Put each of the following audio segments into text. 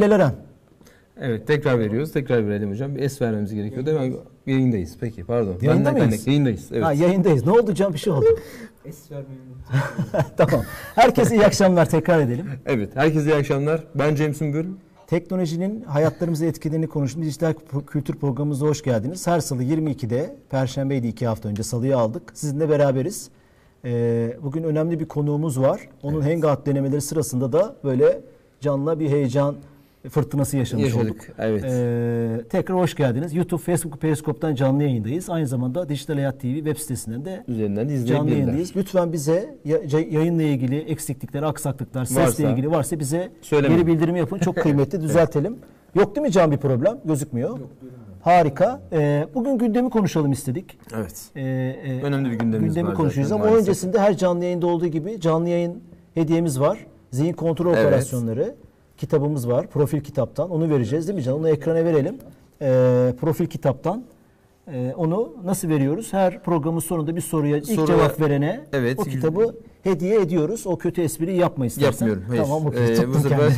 Leleren. Evet tekrar veriyoruz. Tekrar verelim hocam. Bir es vermemiz gerekiyor. Hemen yayındayız. Peki pardon. Yayında Benden mıyız? Yayındayız. Evet. Ha, yayındayız. Ne oldu Can? Bir şey oldu. Es vermeyi tamam. Herkese iyi akşamlar tekrar edelim. Evet. Herkese iyi akşamlar. Ben Cem Sümbül. Teknolojinin hayatlarımızı etkilediğini konuştuğumuz dijital kültür programımıza hoş geldiniz. Her salı 22'de, Perşembeydi iki hafta önce salıya aldık. Sizinle beraberiz. Ee, bugün önemli bir konuğumuz var. Onun Hangout denemeleri sırasında da böyle canlı bir heyecan fırtınası yaşamış Yaşadık, olduk. evet. Ee, tekrar hoş geldiniz. YouTube, Facebook, Periskop'tan canlı yayındayız. Aynı zamanda Dijital Hayat TV web sitesinden de Üzerinden de canlı yayındayız. Lütfen bize yayınla ilgili eksiklikler, aksaklıklar, sesle Varsa ilgili varsa bize söylemeyin. geri bildirim yapın. Çok kıymetli düzeltelim. Yok değil mi Can bir problem? Gözükmüyor. Harika. Ee, bugün gündemi konuşalım istedik. Evet. Ee, e, Önemli bir gündemimiz gündemi var konuşacağız ama maalesef. öncesinde her canlı yayında olduğu gibi canlı yayın hediyemiz var. Zihin kontrol Evet. operasyonları kitabımız var. Profil kitaptan. Onu vereceğiz değil mi Can? Onu ekrana verelim. Ee, profil kitaptan. Ee, onu nasıl veriyoruz? Her programın sonunda bir soruya ilk Soruya- cevap verene Evet, o yüz- kitabı hediye ediyoruz. O kötü espriyi yapma istersen. Yapmıyorum. Hayır. Tamam okey. Ee, bu sefer-.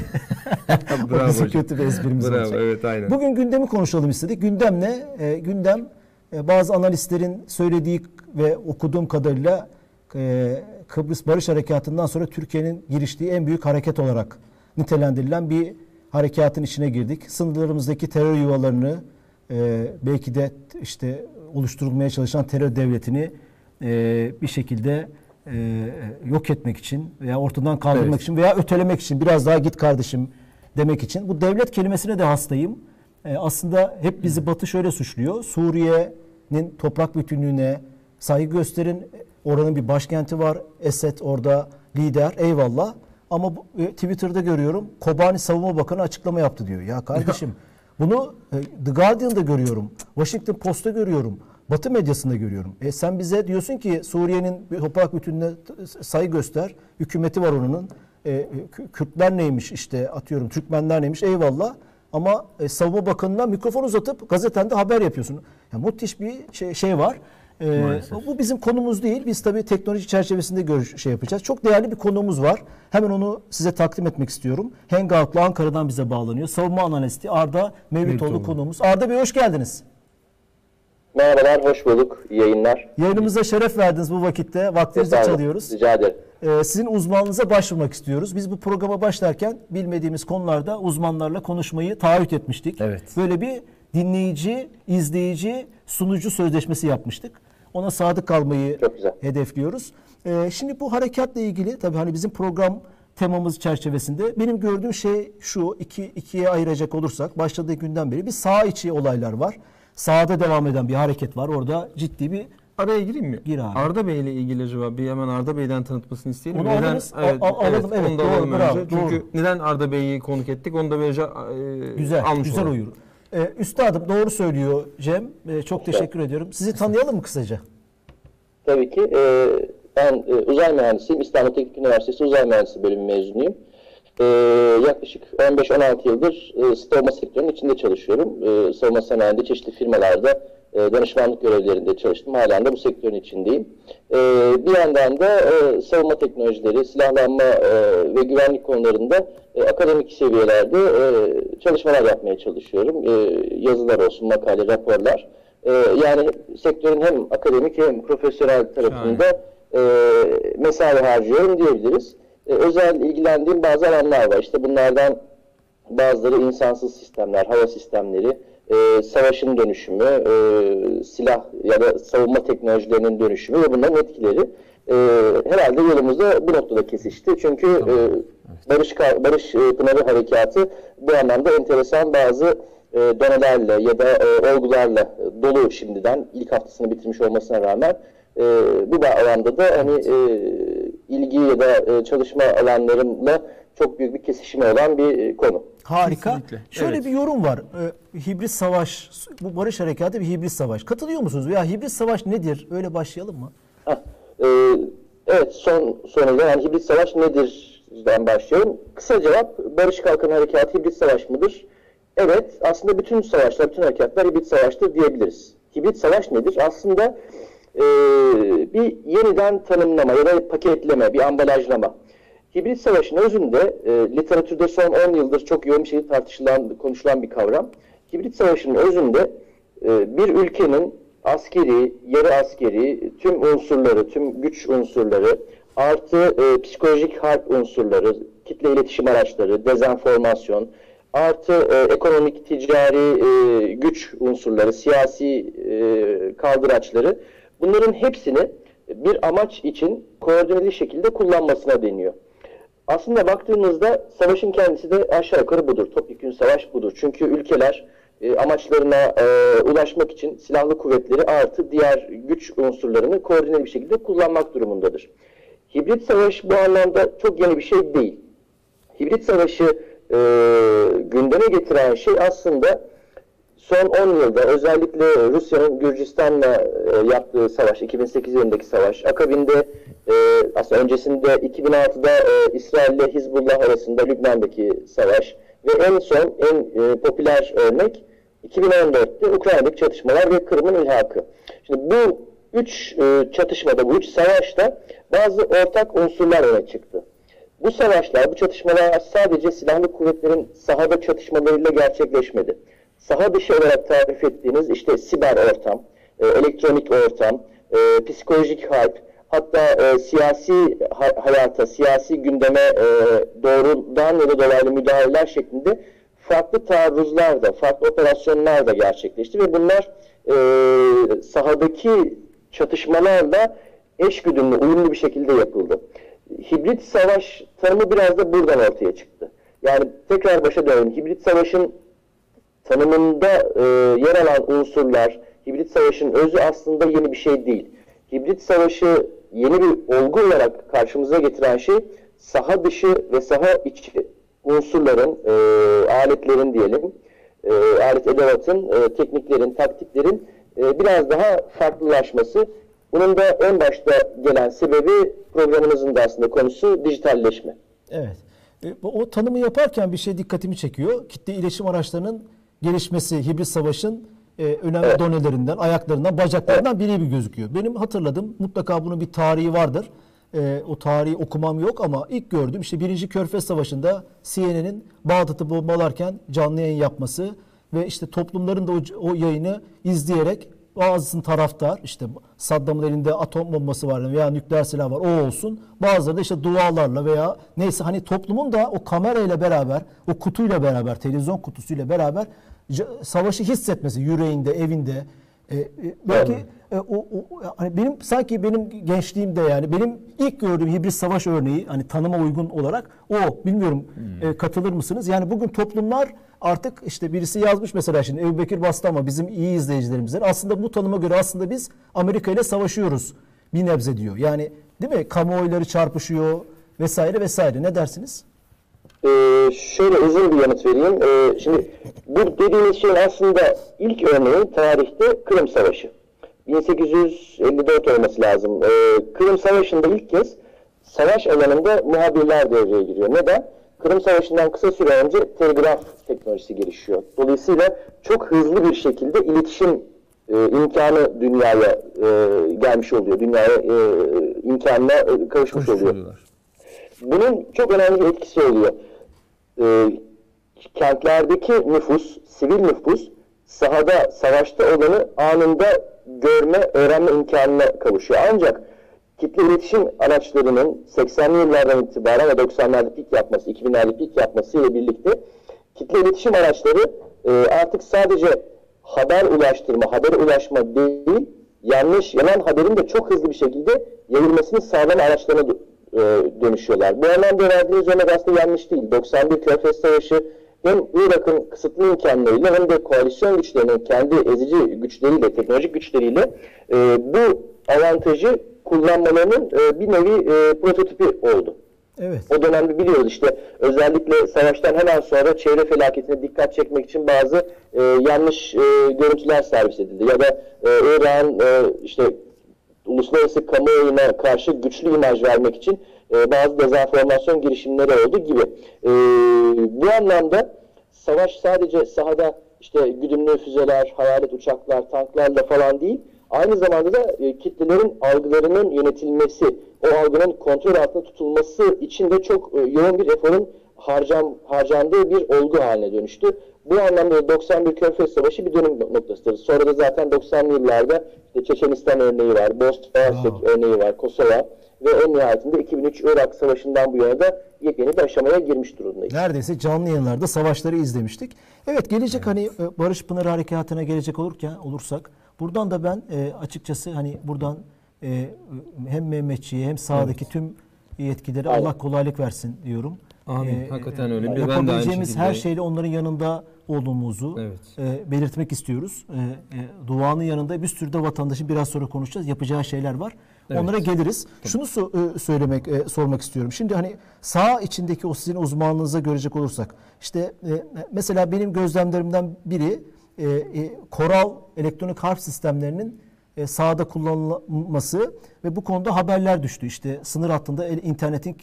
Bravo o bizim kötü bir esprimiz Bravo, olacak. evet, aynen. Bugün gündemi konuşalım istedik. Gündem ne? Ee, gündem e, bazı analistlerin söylediği ve okuduğum kadarıyla e, Kıbrıs Barış Harekatı'ndan sonra Türkiye'nin giriştiği en büyük hareket olarak nitelendirilen bir harekatın içine girdik. Sınırlarımızdaki terör yuvalarını e, belki de işte oluşturulmaya çalışan terör devletini e, bir şekilde e, yok etmek için veya ortadan kaldırmak Evet. için veya ötelemek için biraz daha git kardeşim demek için. Bu devlet kelimesine de hastayım. E, aslında hep bizi Batı şöyle suçluyor. Suriye'nin toprak bütünlüğüne saygı gösterin. Oranın bir başkenti var. Esed orada lider. Eyvallah. Ama bu, e, Twitter'da görüyorum. Kobani Savunma Bakanı açıklama yaptı diyor. Ya kardeşim bunu e, The Guardian'da görüyorum. Washington Post'ta görüyorum. Batı medyasında görüyorum. E sen bize diyorsun ki Suriye'nin bir toprak bütünlüğüne t- saygı göster. Hükümeti var onun. E, e, Kü- Kürtler neymiş işte atıyorum Türkmenler neymiş eyvallah. Ama e, savunma bakanına mikrofon uzatıp gazetende haber yapıyorsun. Yani müthiş bir şey, şey var. E, Maalesef. bu bizim konumuz değil. Biz tabii teknoloji çerçevesinde görüş, şey yapacağız. Çok değerli bir konuğumuz var. Hemen onu size takdim etmek istiyorum. Hangout'la Ankara'dan bize bağlanıyor. Savunma analisti Arda Mevlütoğlu Mevlütoğlu. konuğumuz. Arda Bey hoş geldiniz. Merhabalar, hoş bulduk. İyi yayınlar. Yayınımıza şeref verdiniz bu vakitte. Vaktinizi Estağfurullah, çalıyoruz. Rica ederim. Ee, sizin uzmanlığınıza başvurmak istiyoruz. Biz bu programa başlarken bilmediğimiz konularda uzmanlarla konuşmayı taahhüt etmiştik. Evet. Böyle bir dinleyici, izleyici, sunucu sözleşmesi yapmıştık. Ona sadık kalmayı Çok güzel. hedefliyoruz. Ee, şimdi bu harekatla ilgili tabii hani bizim program temamız çerçevesinde benim gördüğüm şey şu iki ikiye ayıracak olursak başladığı günden beri bir sağ içi olaylar var. Sağda devam eden bir hareket var. Orada ciddi bir Araya gireyim mi? Gir abi. Arda Bey ile ilgili acaba bir hemen Arda Bey'den tanıtmasını isteyelim. Onu Neden- alırız. Al- alalım, evet, onu da doğru, alalım bravo, önce. Çünkü doğru. neden Arda Bey'i konuk ettik onu da böylece e, Güzel, almış güzel olalım. uyur. Ee, üstadım doğru söylüyor Cem. Ee, çok teşekkür ediyorum. Sizi tanıyalım mı kısaca? Tabii ki. e, ben e, uzay mühendisiyim. İstanbul Teknik Üniversitesi Uzay Mühendisliği bölümü mezunuyum. E, yaklaşık 15-16 yıldır e, savunma sektörünün içinde çalışıyorum. E, savunma sanayinde çeşitli firmalarda e, danışmanlık görevlerinde çalıştım. Halen de bu sektörün içindeyim. E, bir yandan da e, savunma teknolojileri, silahlanma e, ve güvenlik konularında e, akademik seviyelerde e, çalışmalar yapmaya çalışıyorum. E, yazılar olsun, makale, raporlar. E, yani sektörün hem akademik hem profesyonel tarafında e, mesai harcıyorum diyebiliriz. E, özel ilgilendiğim bazı alanlar var. İşte bunlardan bazıları insansız sistemler, hava sistemleri, e, savaşın dönüşümü, e, silah ya da savunma teknolojilerinin dönüşümü ve bunların etkileri. E, herhalde yolumuzda bu noktada kesişti. Çünkü e, Barış, Ka- Barış e, Pınarı Harekatı bu anlamda enteresan bazı e, donelerle ya da e, olgularla e, dolu şimdiden ilk haftasını bitirmiş olmasına rağmen e, bu da alanda da hani e, ilgi ya da e, çalışma alanlarımla çok büyük bir kesişimi olan bir e, konu. Harika. Kesinlikle. Şöyle Evet. bir yorum var. Ee, hibrit savaş, bu barış harekatı bir hibrit savaş. Katılıyor musunuz? Veya hibrit savaş nedir? Öyle başlayalım mı? Heh, e, evet son soruyla yani hibrit savaş nedir? Ben başlıyorum. Kısa cevap Barış Kalkın Harekatı hibrit savaş mıdır? Evet aslında bütün savaşlar, bütün harekatlar hibrit savaştır diyebiliriz. Hibrit savaş nedir? Aslında e, bir yeniden tanımlama ya da paketleme, bir ambalajlama. Hibrit savaşın özünde e, literatürde son 10 yıldır çok yoğun bir şekilde tartışılan, konuşulan bir kavram. Hibrit savaşın özünde e, bir ülkenin askeri, yarı askeri, tüm unsurları, tüm güç unsurları, artı e, psikolojik harp unsurları, kitle iletişim araçları, dezenformasyon, artı e, ekonomik, ticari e, güç unsurları, siyasi e, kaldıraçları bunların hepsini bir amaç için koordineli şekilde kullanmasına deniyor. Aslında baktığımızda savaşın kendisi de aşağı yukarı budur. Topyekun savaş budur. Çünkü ülkeler e, amaçlarına e, ulaşmak için silahlı kuvvetleri artı diğer güç unsurlarını koordineli bir şekilde kullanmak durumundadır. Hibrit savaş bu anlamda çok yeni bir şey değil. Hibrit savaşı e, gündeme getiren şey aslında son 10 yılda özellikle Rusya'nın Gürcistan'la e, yaptığı savaş, 2008 yılındaki savaş, akabinde e, aslında öncesinde 2006'da e, İsrail ile Hizbullah arasında Lübnan'daki savaş ve en son en popüler örnek 2014'te Ukrayna'daki çatışmalar ve Kırım'ın ilhakı. Şimdi bu üç çatışmada, bu üç savaşta bazı ortak unsurlar öne çıktı. Bu savaşlar, bu çatışmalar sadece silahlı kuvvetlerin sahada çatışmalarıyla gerçekleşmedi. Saha dışı olarak tarif ettiğiniz işte siber ortam, e, elektronik ortam, e, psikolojik harp, hatta e, siyasi ha hayata, siyasi gündeme e, doğrudan ya da dolaylı müdahaleler şeklinde farklı taarruzlar da, farklı operasyonlar da gerçekleşti ve bunlar e, sahadaki çatışmalarla eşgüdümlü, uyumlu bir şekilde yapıldı. Hibrit savaş tanımı biraz da buradan ortaya çıktı. Yani tekrar başa dönelim. Hibrit savaşın tanımında e, yer alan unsurlar, hibrit savaşın özü aslında yeni bir şey değil. Hibrit savaşı yeni bir olgu olarak karşımıza getiren şey saha dışı ve saha içi unsurların, e, aletlerin diyelim, e, alet edevatın, e, tekniklerin, taktiklerin e, biraz daha farklılaşması. Bunun da en başta gelen sebebi programınızın da aslında konusu dijitalleşme. Evet. E, o tanımı yaparken bir şey dikkatimi çekiyor. Kitle iletişim araçlarının gelişmesi, hibrit savaşın e, önemli evet. donelerinden, ayaklarından, bacaklarından biri gibi gözüküyor. Benim hatırladığım mutlaka bunun bir tarihi vardır. E, o tarihi okumam yok ama ilk gördüğüm işte Birinci Körfez Savaşı'nda CNN'in Bağdat'ı bombalarken canlı yayın yapması ve işte toplumların da o, o yayını izleyerek bazısının taraftar işte Saddam'ın elinde atom bombası var veya nükleer silah var o olsun. Bazıları da işte dualarla veya neyse hani toplumun da o kamerayla beraber o kutuyla beraber televizyon kutusuyla beraber savaşı hissetmesi yüreğinde evinde e, e, belki e, o, o hani benim sanki benim gençliğimde yani benim ilk gördüğüm hibrit savaş örneği hani tanıma uygun olarak o bilmiyorum hmm. e, katılır mısınız? Yani bugün toplumlar artık işte birisi yazmış mesela şimdi Ebu Bekir bastı ama bizim iyi izleyicilerimizden aslında bu tanıma göre aslında biz Amerika ile savaşıyoruz bir nebze diyor. Yani değil mi? Kamuoyları çarpışıyor vesaire vesaire. Ne dersiniz? Ee, şöyle uzun bir yanıt vereyim. Ee, şimdi bu dediğiniz şeyin aslında ilk örneği tarihte Kırım Savaşı. 1854 olması lazım. Ee, Kırım Savaşı'nda ilk kez savaş alanında muhabirler devreye giriyor. Neden? Kırım Savaşı'ndan kısa süre önce telgraf teknolojisi gelişiyor. Dolayısıyla çok hızlı bir şekilde iletişim e, imkanı dünyaya e, gelmiş oluyor. Dünyaya e, imkanına e, kavuşmuş oluyor. Bunun çok önemli bir etkisi oluyor. E, kentlerdeki nüfus, sivil nüfus sahada, savaşta olanı anında görme, öğrenme imkanına kavuşuyor. Ancak kitle iletişim araçlarının 80'li yıllardan itibaren ve 90'larda pik yapması, 2000'lerde pik yapması ile birlikte kitle iletişim araçları e, artık sadece haber ulaştırma, haber ulaşma değil, yanlış, yalan haberin de çok hızlı bir şekilde yayılmasını sağlayan araçlarına e, dönüşüyorlar. Bu anlamda verdiğiniz örnek aslında yanlış değil. 91 Körfez Savaşı hem Irak'ın kısıtlı imkanlarıyla hem de koalisyon güçlerinin kendi ezici güçleriyle, teknolojik güçleriyle e, bu avantajı kullanmalarının e, bir nevi e, prototipi oldu. Evet. O dönemde biliyoruz işte özellikle savaştan hemen sonra çevre felaketine dikkat çekmek için bazı e, yanlış e, görüntüler servis edildi. Ya da e, İran e, işte uluslararası kamuoyuna karşı güçlü imaj vermek için e, bazı dezenformasyon girişimleri oldu gibi. E, bu anlamda savaş sadece sahada işte güdümlü füzeler, hayalet uçaklar, tanklarla falan değil, Aynı zamanda da e, kitlelerin algılarının yönetilmesi, o algının kontrol altında tutulması için de çok e, yoğun bir eforun harcam, harcandığı bir olgu haline dönüştü. Bu anlamda da 91 Körfez Savaşı bir dönüm noktasıdır. Sonra da zaten 90'lı yıllarda işte Çeçenistan örneği var, Bosna Hersek örneği var, Kosova ve en nihayetinde 2003 Irak Savaşı'ndan bu yana da yepyeni bir aşamaya girmiş durumdayız. Neredeyse canlı yayınlarda savaşları izlemiştik. Evet gelecek hani e, Barış Pınar Harekatı'na gelecek olurken olursak buradan da ben e, açıkçası hani buradan e, hem Mehmetçi'ye hem sahadaki tüm yetkililere Aynen. Allah kolaylık versin diyorum. Amin. Hakikaten öyle. Bir- ben de aynı her şeyle onların yanında olduğumuzu Evet. e, belirtmek istiyoruz. E, e, duanın yanında bir sürü de vatandaşın biraz sonra konuşacağız. Yapacağı şeyler var. Evet. Onlara geliriz. Şunu so- e, söylemek e, sormak istiyorum. Şimdi hani sağ içindeki o sizin uzmanlığınıza görecek olursak işte e, mesela benim gözlemlerimden biri e, e, Koral elektronik harp sistemlerinin e, sahada kullanılması ve bu konuda haberler düştü. İşte sınır hattında internetin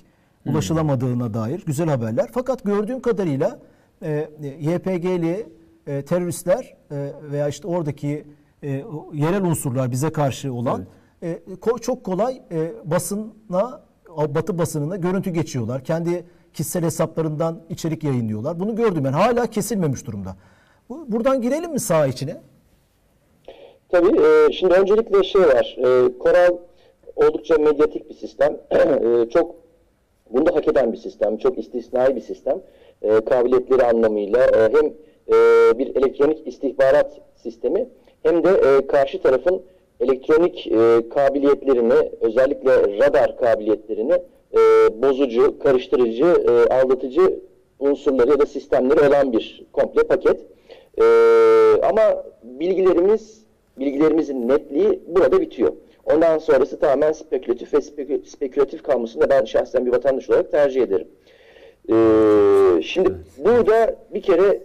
ulaşılamadığına dair güzel haberler. Fakat gördüğüm kadarıyla e, YPG'li e, teröristler e, veya işte oradaki e, yerel unsurlar bize karşı olan e, ko- çok kolay e, basına Batı basınına görüntü geçiyorlar. Kendi kişisel hesaplarından içerik yayınlıyorlar. Bunu gördüm ben. Hala kesilmemiş durumda. Bu, buradan girelim mi sağ içine? Tabii. e, şimdi öncelikle şey var. E, Koral oldukça medyatik bir sistem. E, çok bunu da hak eden bir sistem. Çok istisnai bir sistem. E, kabiliyetleri anlamıyla e, hem e, bir elektronik istihbarat sistemi hem de e, karşı tarafın elektronik e, kabiliyetlerini özellikle radar kabiliyetlerini e, bozucu, karıştırıcı, e, aldatıcı unsurları ya da sistemleri olan bir komple paket. E, ama bilgilerimiz bilgilerimizin netliği burada bitiyor. Ondan sonrası tamamen spekülatif ve spekü- spekülatif kalmasını ben şahsen bir vatandaş olarak tercih ederim. Ee, şimdi burada bir kere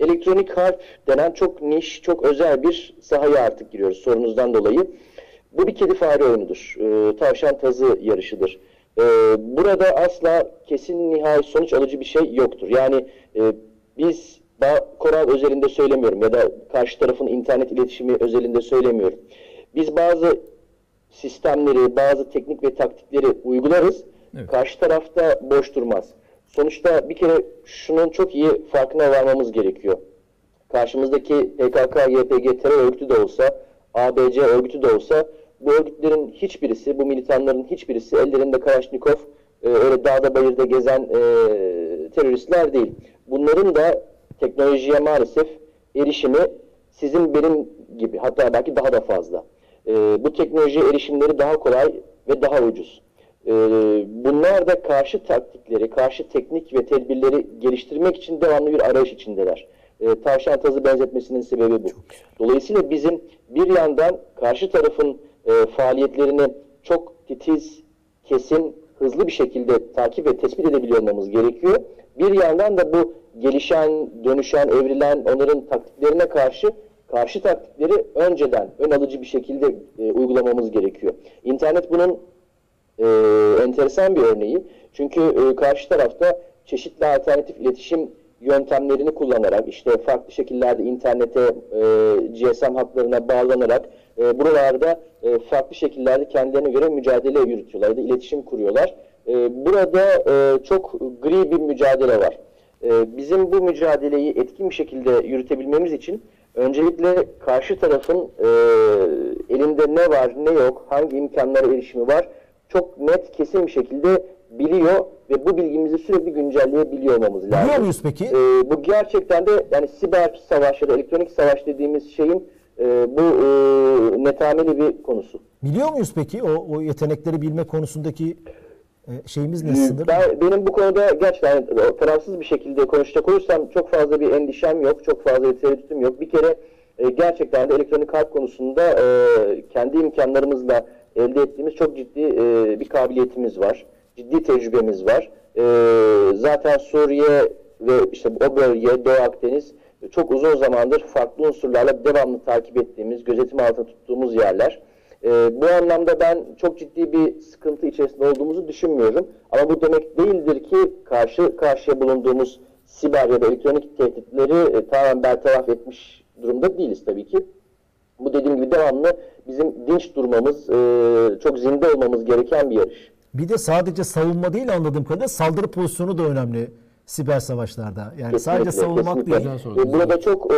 elektronik harp denen çok niş, çok özel bir sahaya artık giriyoruz sorunuzdan dolayı. Bu bir kedi fare oyunudur. Ee, tavşan tazı yarışıdır. Ee, burada asla kesin nihai sonuç alıcı bir şey yoktur. Yani e, biz ba- Koral özelinde söylemiyorum ya da karşı tarafın internet iletişimi özelinde söylemiyorum. Biz bazı sistemleri, bazı teknik ve taktikleri uygularız. Evet. Karşı tarafta boş durmaz. Sonuçta bir kere şunun çok iyi farkına varmamız gerekiyor. Karşımızdaki PKK, YPG terör örgütü de olsa, ABC örgütü de olsa bu örgütlerin hiçbirisi, bu militanların hiçbirisi ellerinde Kalaşnikov, e, öyle dağda bayırda gezen e, teröristler değil. Bunların da teknolojiye maalesef erişimi sizin benim gibi hatta belki daha da fazla. E, bu teknolojiye erişimleri daha kolay ve daha ucuz. Ee, bunlar da karşı taktikleri, karşı teknik ve tedbirleri geliştirmek için devamlı bir arayış içindeler. Ee, tavşan tazı benzetmesinin sebebi bu. Dolayısıyla bizim bir yandan karşı tarafın e, faaliyetlerini çok titiz, kesin, hızlı bir şekilde takip ve tespit edebiliyor olmamız gerekiyor. Bir yandan da bu gelişen, dönüşen, evrilen onların taktiklerine karşı karşı taktikleri önceden ön alıcı bir şekilde e, uygulamamız gerekiyor. İnternet bunun e, enteresan bir örneği. Çünkü e, karşı tarafta çeşitli alternatif iletişim yöntemlerini kullanarak işte farklı şekillerde internete, e, GSM hatlarına bağlanarak e, buralarda e, farklı şekillerde kendilerine göre mücadele yürütüyorlar ya da iletişim kuruyorlar. E, burada e, çok gri bir mücadele var. E, bizim bu mücadeleyi etkin bir şekilde yürütebilmemiz için öncelikle karşı tarafın e, elinde ne var ne yok, hangi imkanlara erişimi var çok net, kesin bir şekilde biliyor ve bu bilgimizi sürekli güncelleyebiliyor olmamız lazım. Biliyor muyuz peki? Ee, bu gerçekten de yani siber savaş ya da elektronik savaş dediğimiz şeyin e, bu e, netameli bir konusu. Biliyor muyuz peki o, o yetenekleri bilme konusundaki e, şeyimiz ne sınır? Ben, benim bu konuda gerçekten tarafsız bir şekilde konuşacak olursam çok fazla bir endişem yok, çok fazla bir tereddütüm yok. Bir kere e, gerçekten de elektronik harp konusunda e, kendi imkanlarımızla elde ettiğimiz çok ciddi e, bir kabiliyetimiz var. Ciddi tecrübemiz var. E, zaten Suriye ve işte o bölge, Doğu Akdeniz çok uzun zamandır farklı unsurlarla devamlı takip ettiğimiz, gözetim altında tuttuğumuz yerler. E, bu anlamda ben çok ciddi bir sıkıntı içerisinde olduğumuzu düşünmüyorum. Ama bu demek değildir ki karşı karşıya bulunduğumuz siber ya da elektronik tehditleri e, tamamen bertaraf etmiş durumda değiliz tabii ki. Bu dediğim gibi devamlı bizim dinç durmamız, e, çok zinde olmamız gereken bir yarış. Bir de sadece savunma değil anladığım kadarıyla saldırı pozisyonu da önemli siber savaşlarda. Yani sadece savunmak değil. Güzel. E, Burada çok e,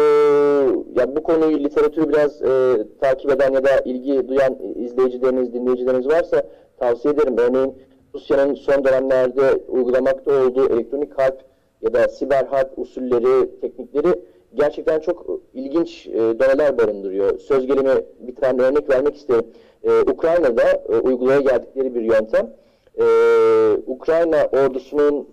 ya bu konuyu literatürü biraz e, takip eden ya da ilgi duyan izleyicileriniz, dinleyicileriniz varsa tavsiye ederim. Örneğin Rusya'nın son dönemlerde uygulamakta olduğu elektronik harp ya da siber harp usulleri, teknikleri gerçekten çok ilginç e, doneler barındırıyor. Söz gelimi bir tane örnek vermek isterim. E, Ukrayna'da e, uygulaya geldikleri bir yöntem. E, Ukrayna ordusunun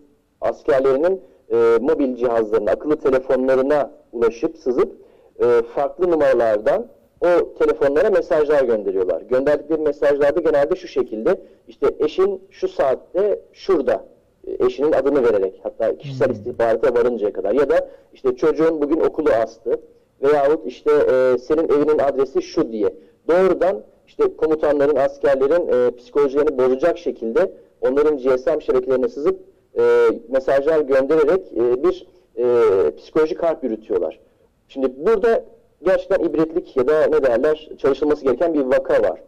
askerlerinin e, mobil cihazlarına, akıllı telefonlarına ulaşıp sızıp e, farklı numaralardan o telefonlara mesajlar gönderiyorlar. Gönderdikleri mesajlarda genelde şu şekilde. İşte eşin şu saatte şurada e, eşinin adını vererek hatta kişisel istihbarata varıncaya kadar. Ya da işte çocuğun bugün okulu astı veyahut işte e, senin evinin adresi şu diye. Doğrudan işte komutanların, askerlerin e, psikolojilerini bozacak şekilde onların GSM şebekelerine sızıp e, mesajlar göndererek e, bir e, psikolojik harp yürütüyorlar. Şimdi burada gerçekten ibretlik ya da ne derler çalışılması gereken bir vaka var.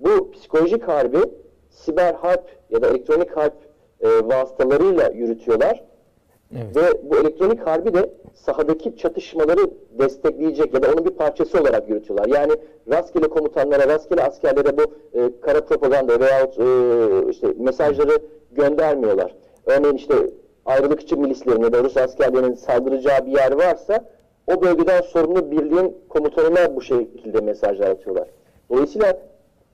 Bu psikolojik harbi siber harp ya da elektronik harp e, vasıtalarıyla yürütüyorlar. Evet. Ve bu elektronik harbi de sahadaki çatışmaları destekleyecek ya da onun bir parçası olarak yürütüyorlar. Yani rastgele komutanlara, rastgele askerlere bu e, kara propaganda veyahut e, işte mesajları göndermiyorlar. Örneğin işte ayrılıkçı milislerin ya da Rus askerlerinin saldıracağı bir yer varsa o bölgeden sorumlu birliğin komutanına bu şekilde mesajlar atıyorlar. Dolayısıyla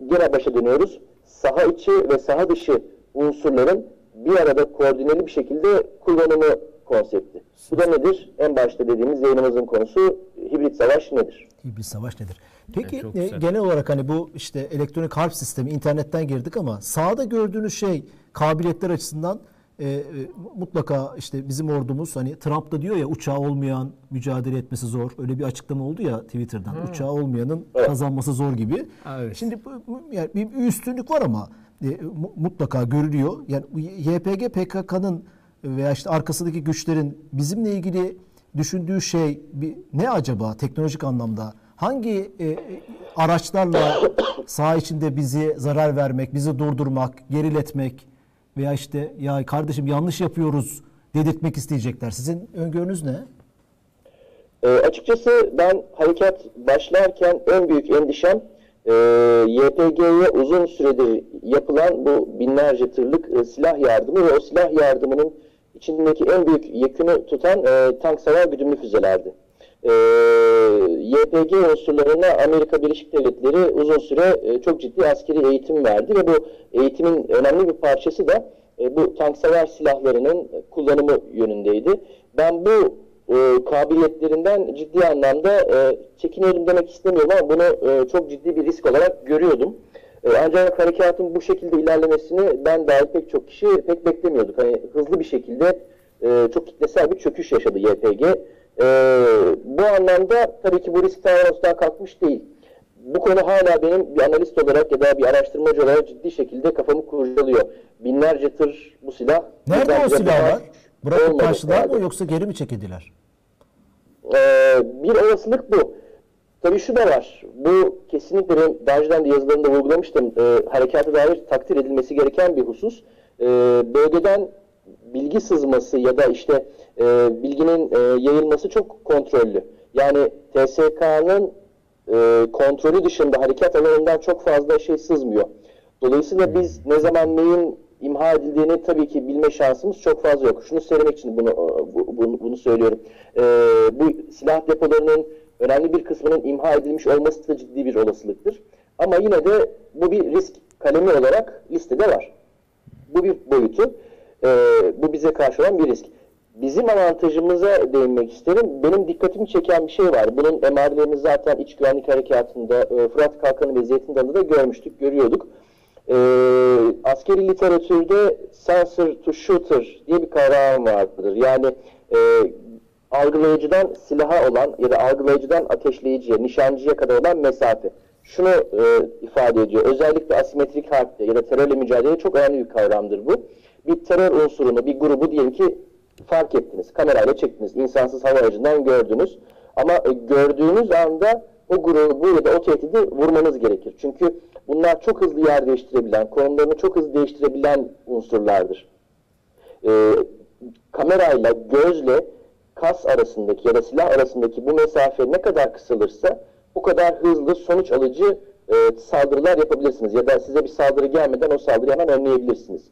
gene başa dönüyoruz. Saha içi ve saha dışı unsurların bir arada koordineli bir şekilde kullanımı konsepti. Bu da nedir? En başta dediğimiz yayınımızın konusu hibrit savaş nedir? Hibrit savaş nedir? Peki e, genel olarak hani bu işte elektronik harp sistemi internetten girdik ama sahada gördüğünüz şey kabiliyetler açısından e, e, mutlaka işte bizim ordumuz hani Trump da diyor ya uçağı olmayan mücadele etmesi zor. Öyle bir açıklama oldu ya Twitter'dan. Uçağı olmayanın kazanması zor gibi. Evet. Şimdi yani bir, üstünlük var ama e, mu- mutlaka görülüyor. Yani YPG PKK'nın veya işte arkasındaki güçlerin bizimle ilgili düşündüğü şey bir, ne acaba teknolojik anlamda? Hangi e, e, araçlarla saha içinde bizi zarar vermek, bizi durdurmak, geriletmek veya işte ya kardeşim yanlış yapıyoruz dedirtmek isteyecekler. Sizin öngörünüz ne? E, açıkçası ben harekat başlarken en büyük endişem e, YPG'ye uzun süredir yapılan bu binlerce tırlık e, silah yardımı ve o silah yardımının içindeki en büyük yekünü tutan e, tank savar güdümlü füzelerdi. E, YPG unsurlarına Amerika Birleşik Devletleri uzun süre e, çok ciddi askeri eğitim verdi ve bu eğitimin önemli bir parçası da e, bu tank savar silahlarının kullanımı yönündeydi. Ben bu e, kabiliyetlerinden ciddi anlamda e, çekiniyorum demek istemiyorum ama bunu e, çok ciddi bir risk olarak görüyordum. E, ancak harekatın bu şekilde ilerlemesini ben dahil pek çok kişi pek beklemiyorduk. Hani hızlı bir şekilde e, çok kitlesel bir çöküş yaşadı YPG. E, bu anlamda tabii ki bu risk tamamen ortadan kalkmış değil. Bu konu hala benim bir analist olarak ya da bir araştırmacı olarak ciddi şekilde kafamı kurcalıyor. Binlerce tır bu silah. Nerede o silahlar? Bırakıp karşılar mı yoksa geri mi çekildiler? Ee, bir olasılık bu. Tabii şu da var. Bu kesinlikle benim daha önceden de yazılarımda vurgulamıştım. Ee, harekata dair takdir edilmesi gereken bir husus. Ee, bölgeden bilgi sızması ya da işte e, bilginin e, yayılması çok kontrollü. Yani TSK'nın e, kontrolü dışında harekat alanından çok fazla şey sızmıyor. Dolayısıyla biz ne zaman neyin imha edildiğini tabii ki bilme şansımız çok fazla yok. Şunu söylemek için bunu bu- bunu, bunu söylüyorum. Ee, bu silah depolarının önemli bir kısmının imha edilmiş olması da ciddi bir olasılıktır. Ama yine de bu bir risk kalemi olarak listede var. Bu bir boyutu. Ee, bu bize karşı olan bir risk. Bizim avantajımıza değinmek isterim. Benim dikkatimi çeken bir şey var. Bunun emarelerini zaten iç güvenlik harekatında e, Fırat Kalkanı ve Zeytin Dalı'da görmüştük, görüyorduk. Ee, askeri literatürde sensor to shooter diye bir kavram vardır. Yani e, algılayıcıdan silaha olan ya da algılayıcıdan ateşleyiciye, nişancıya kadar olan mesafe. Şunu e, ifade ediyor. Özellikle asimetrik harpte ya da terörle mücadele çok önemli bir kavramdır bu. Bir terör unsurunu, bir grubu diyelim ki fark ettiniz. Kamerayla çektiniz. insansız hava aracından gördünüz. Ama e, gördüğünüz anda o grubu ya da o tehdidi vurmanız gerekir. Çünkü bunlar çok hızlı yer değiştirebilen, konumlarını çok hızlı değiştirebilen unsurlardır. Ee, kamerayla, gözle kas arasındaki ya da silah arasındaki bu mesafe ne kadar kısalırsa o kadar hızlı sonuç alıcı e, saldırılar yapabilirsiniz. Ya da size bir saldırı gelmeden o saldırıyı hemen önleyebilirsiniz.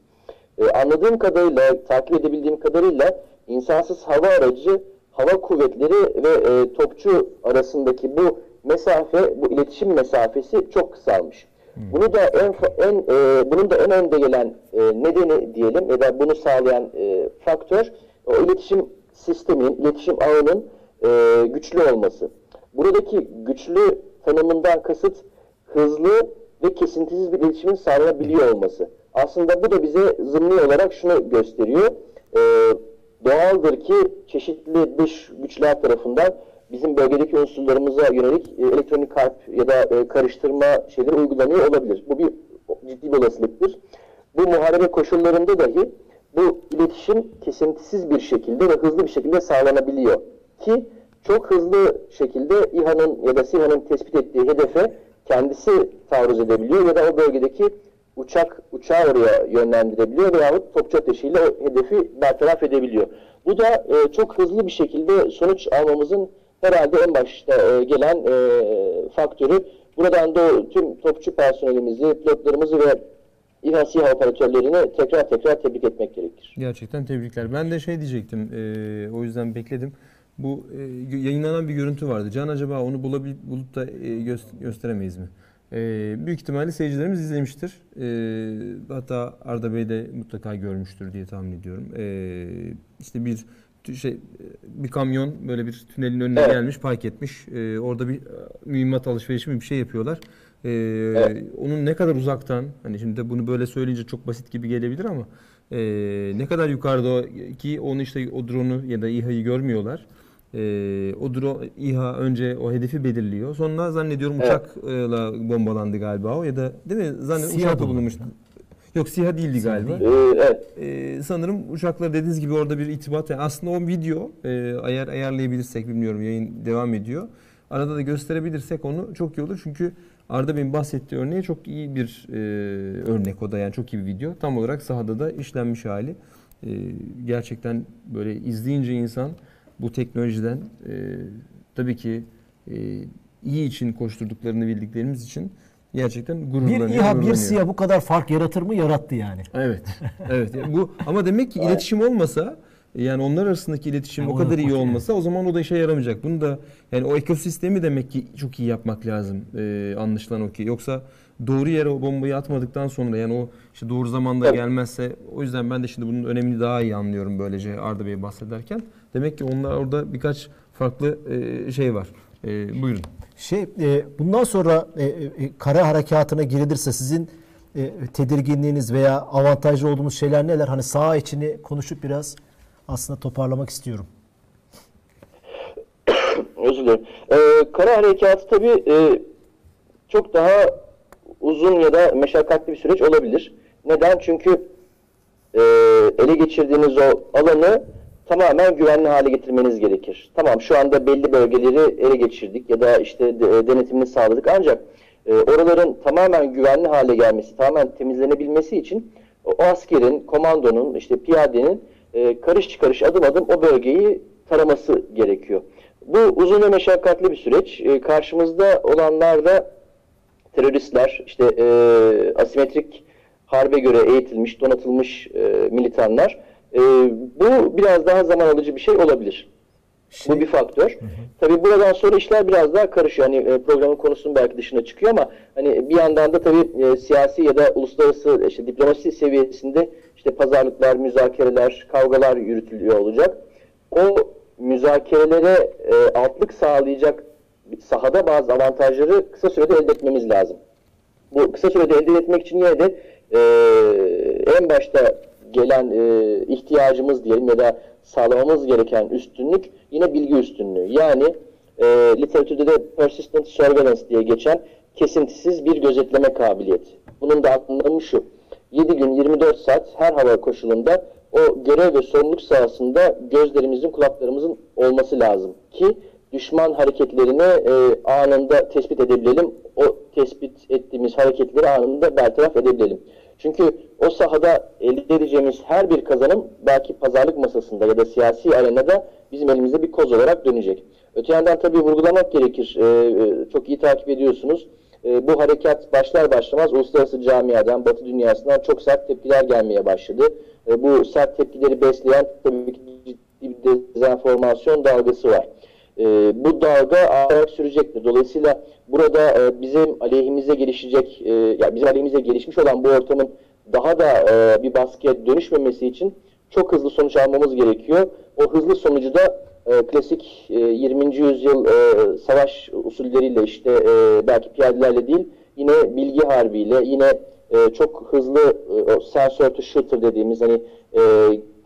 E, anladığım kadarıyla, takip edebildiğim kadarıyla insansız hava aracı, hava kuvvetleri ve e, topçu arasındaki bu mesafe, bu iletişim mesafesi çok kısalmış. Bunu da en, en e, bunun da en önde gelen e, nedeni diyelim ya da bunu sağlayan e, faktör o iletişim sistemin, iletişim ağının e, güçlü olması. Buradaki güçlü tanımından kasıt hızlı ve kesintisiz bir iletişimin sağlanabiliyor olması. Aslında bu da bize zımni olarak şunu gösteriyor. E, doğaldır ki çeşitli dış güçler tarafından bizim bölgedeki unsurlarımıza yönelik e, elektronik harp ya da e, karıştırma şeyleri uygulanıyor olabilir. Bu bir ciddi bir olasılıktır. Bu muharebe koşullarında dahi bu iletişim kesintisiz bir şekilde ve hızlı bir şekilde sağlanabiliyor. Ki çok hızlı şekilde İHA'nın ya da SİHA'nın tespit ettiği hedefe kendisi taarruz edebiliyor ya da o bölgedeki uçak uçağı oraya yönlendirebiliyor veyahut topçu ateşiyle o hedefi bertaraf edebiliyor. Bu da e, çok hızlı bir şekilde sonuç almamızın herhalde en başta e, gelen e, faktörü. Buradan da tüm topçu personelimizi, pilotlarımızı ve İHA SİHA operatörlerini tekrar tekrar tebrik etmek gerekir. Gerçekten tebrikler. Ben de şey diyecektim, e, o yüzden bekledim. Bu e, yayınlanan bir görüntü vardı. Can acaba onu bulabil, bulup da e, göster gösteremeyiz mi? E, büyük ihtimalle seyircilerimiz izlemiştir. E, hatta Arda Bey de mutlaka görmüştür diye tahmin ediyorum. E, işte bir şey bir kamyon böyle bir tünelin önüne evet. gelmiş, park etmiş. E, orada bir mühimmat alışverişi mi bir şey yapıyorlar. Ee, evet. Onun ne kadar uzaktan, hani şimdi bunu böyle söyleyince çok basit gibi gelebilir ama e, ne kadar yukarıda ki onu işte o drone'u ya da İHA'yı görmüyorlar. E, o drone İHA önce o hedefi belirliyor. Sonra zannediyorum evet. uçakla bombalandı galiba o ya da değil mi? Zannediyorum uçakla bulunmuştu. Yok SİHA değildi galiba. Ee, evet. Ee, sanırım uçaklar dediğiniz gibi orada bir itibat. Yani aslında o video e, eğer ayarlayabilirsek bilmiyorum yayın devam ediyor. Arada da gösterebilirsek onu çok iyi olur. Çünkü Arda Bey'in bahsettiği örneği çok iyi bir e, örnek o da yani çok iyi bir video. Tam olarak sahada da işlenmiş hali. E, gerçekten böyle izleyince insan bu teknolojiden e, tabii ki e, iyi için koşturduklarını bildiklerimiz için gerçekten gururlanıyor. Bir İHA bir SİHA bu kadar fark yaratır mı? Yarattı yani. Evet. evet. Yani bu ama demek ki iletişim olmasa yani onlar arasındaki iletişim yani o kadar iyi olmasa yani. o zaman o da işe yaramayacak. Bunu da yani o ekosistemi demek ki çok iyi yapmak lazım. Ee, anlaşılan o ki. Yoksa doğru yere o bombayı atmadıktan sonra yani o işte doğru zamanda evet. gelmezse o yüzden ben de şimdi bunun önemini daha iyi anlıyorum böylece Arda Bey bahsederken. Demek ki onlar orada birkaç farklı e, şey var. E, buyurun. Şey e, bundan sonra e, e, kara harekatına girilirse sizin e, tedirginliğiniz veya avantajlı olduğumuz şeyler neler? Hani sağ içini konuşup biraz aslında toparlamak istiyorum. Özür dilerim. Ee, kara harekatı tabii e, çok daha uzun ya da meşakkatli bir süreç olabilir. Neden? Çünkü e, ele geçirdiğiniz o alanı tamamen güvenli hale getirmeniz gerekir. Tamam şu anda belli bölgeleri ele geçirdik ya da işte de, denetimini sağladık ancak e, oraların tamamen güvenli hale gelmesi, tamamen temizlenebilmesi için o askerin, komandonun, işte piyadenin e, karış karış adım adım o bölgeyi taraması gerekiyor. Bu uzun ve meşakkatli bir süreç. E, karşımızda olanlar da teröristler, işte e, asimetrik harbe göre eğitilmiş, donatılmış e, militanlar. E, bu biraz daha zaman alıcı bir şey olabilir. Şey, bu bir faktör. Hı hı. Tabii buradan sonra işler biraz daha karışıyor. Hani e, programın konusunun belki dışına çıkıyor ama hani bir yandan da tabii e, siyasi ya da uluslararası işte diplomasi seviyesinde işte pazarlıklar, müzakereler, kavgalar yürütülüyor olacak. O müzakerelere e, altlık sağlayacak sahada bazı avantajları kısa sürede elde etmemiz lazım. Bu kısa sürede elde etmek için yine de e, en başta gelen e, ihtiyacımız diyelim ya da sağlamamız gereken üstünlük yine bilgi üstünlüğü. Yani e, literatürde de persistent surveillance diye geçen kesintisiz bir gözetleme kabiliyeti. Bunun da anlamı şu. 7 gün 24 saat her hava koşulunda o görev ve sorumluluk sahasında gözlerimizin, kulaklarımızın olması lazım ki düşman hareketlerini e, anında tespit edebilelim. O tespit ettiğimiz hareketleri anında bertaraf edebilelim. Çünkü o sahada elde edeceğimiz her bir kazanım belki pazarlık masasında ya da siyasi arenada bizim elimizde bir koz olarak dönecek. Öte yandan tabii vurgulamak gerekir. E, e, çok iyi takip ediyorsunuz. E, bu harekat başlar başlamaz uluslararası camiadan, batı dünyasından çok sert tepkiler gelmeye başladı. E, bu sert tepkileri besleyen tabii ki ciddi bir dezenformasyon dalgası var. E, bu dalga artarak sürecektir. Dolayısıyla burada e, bizim aleyhimize gelişecek, e, ya bizim aleyhimize gelişmiş olan bu ortamın daha da e, bir baskıya dönüşmemesi için çok hızlı sonuç almamız gerekiyor. O hızlı sonucu da e, klasik e, 20. yüzyıl e, savaş usulleriyle işte e, belki piyadelerle değil yine bilgi harbiyle yine e, çok hızlı e, sensör to shooter dediğimiz hani e,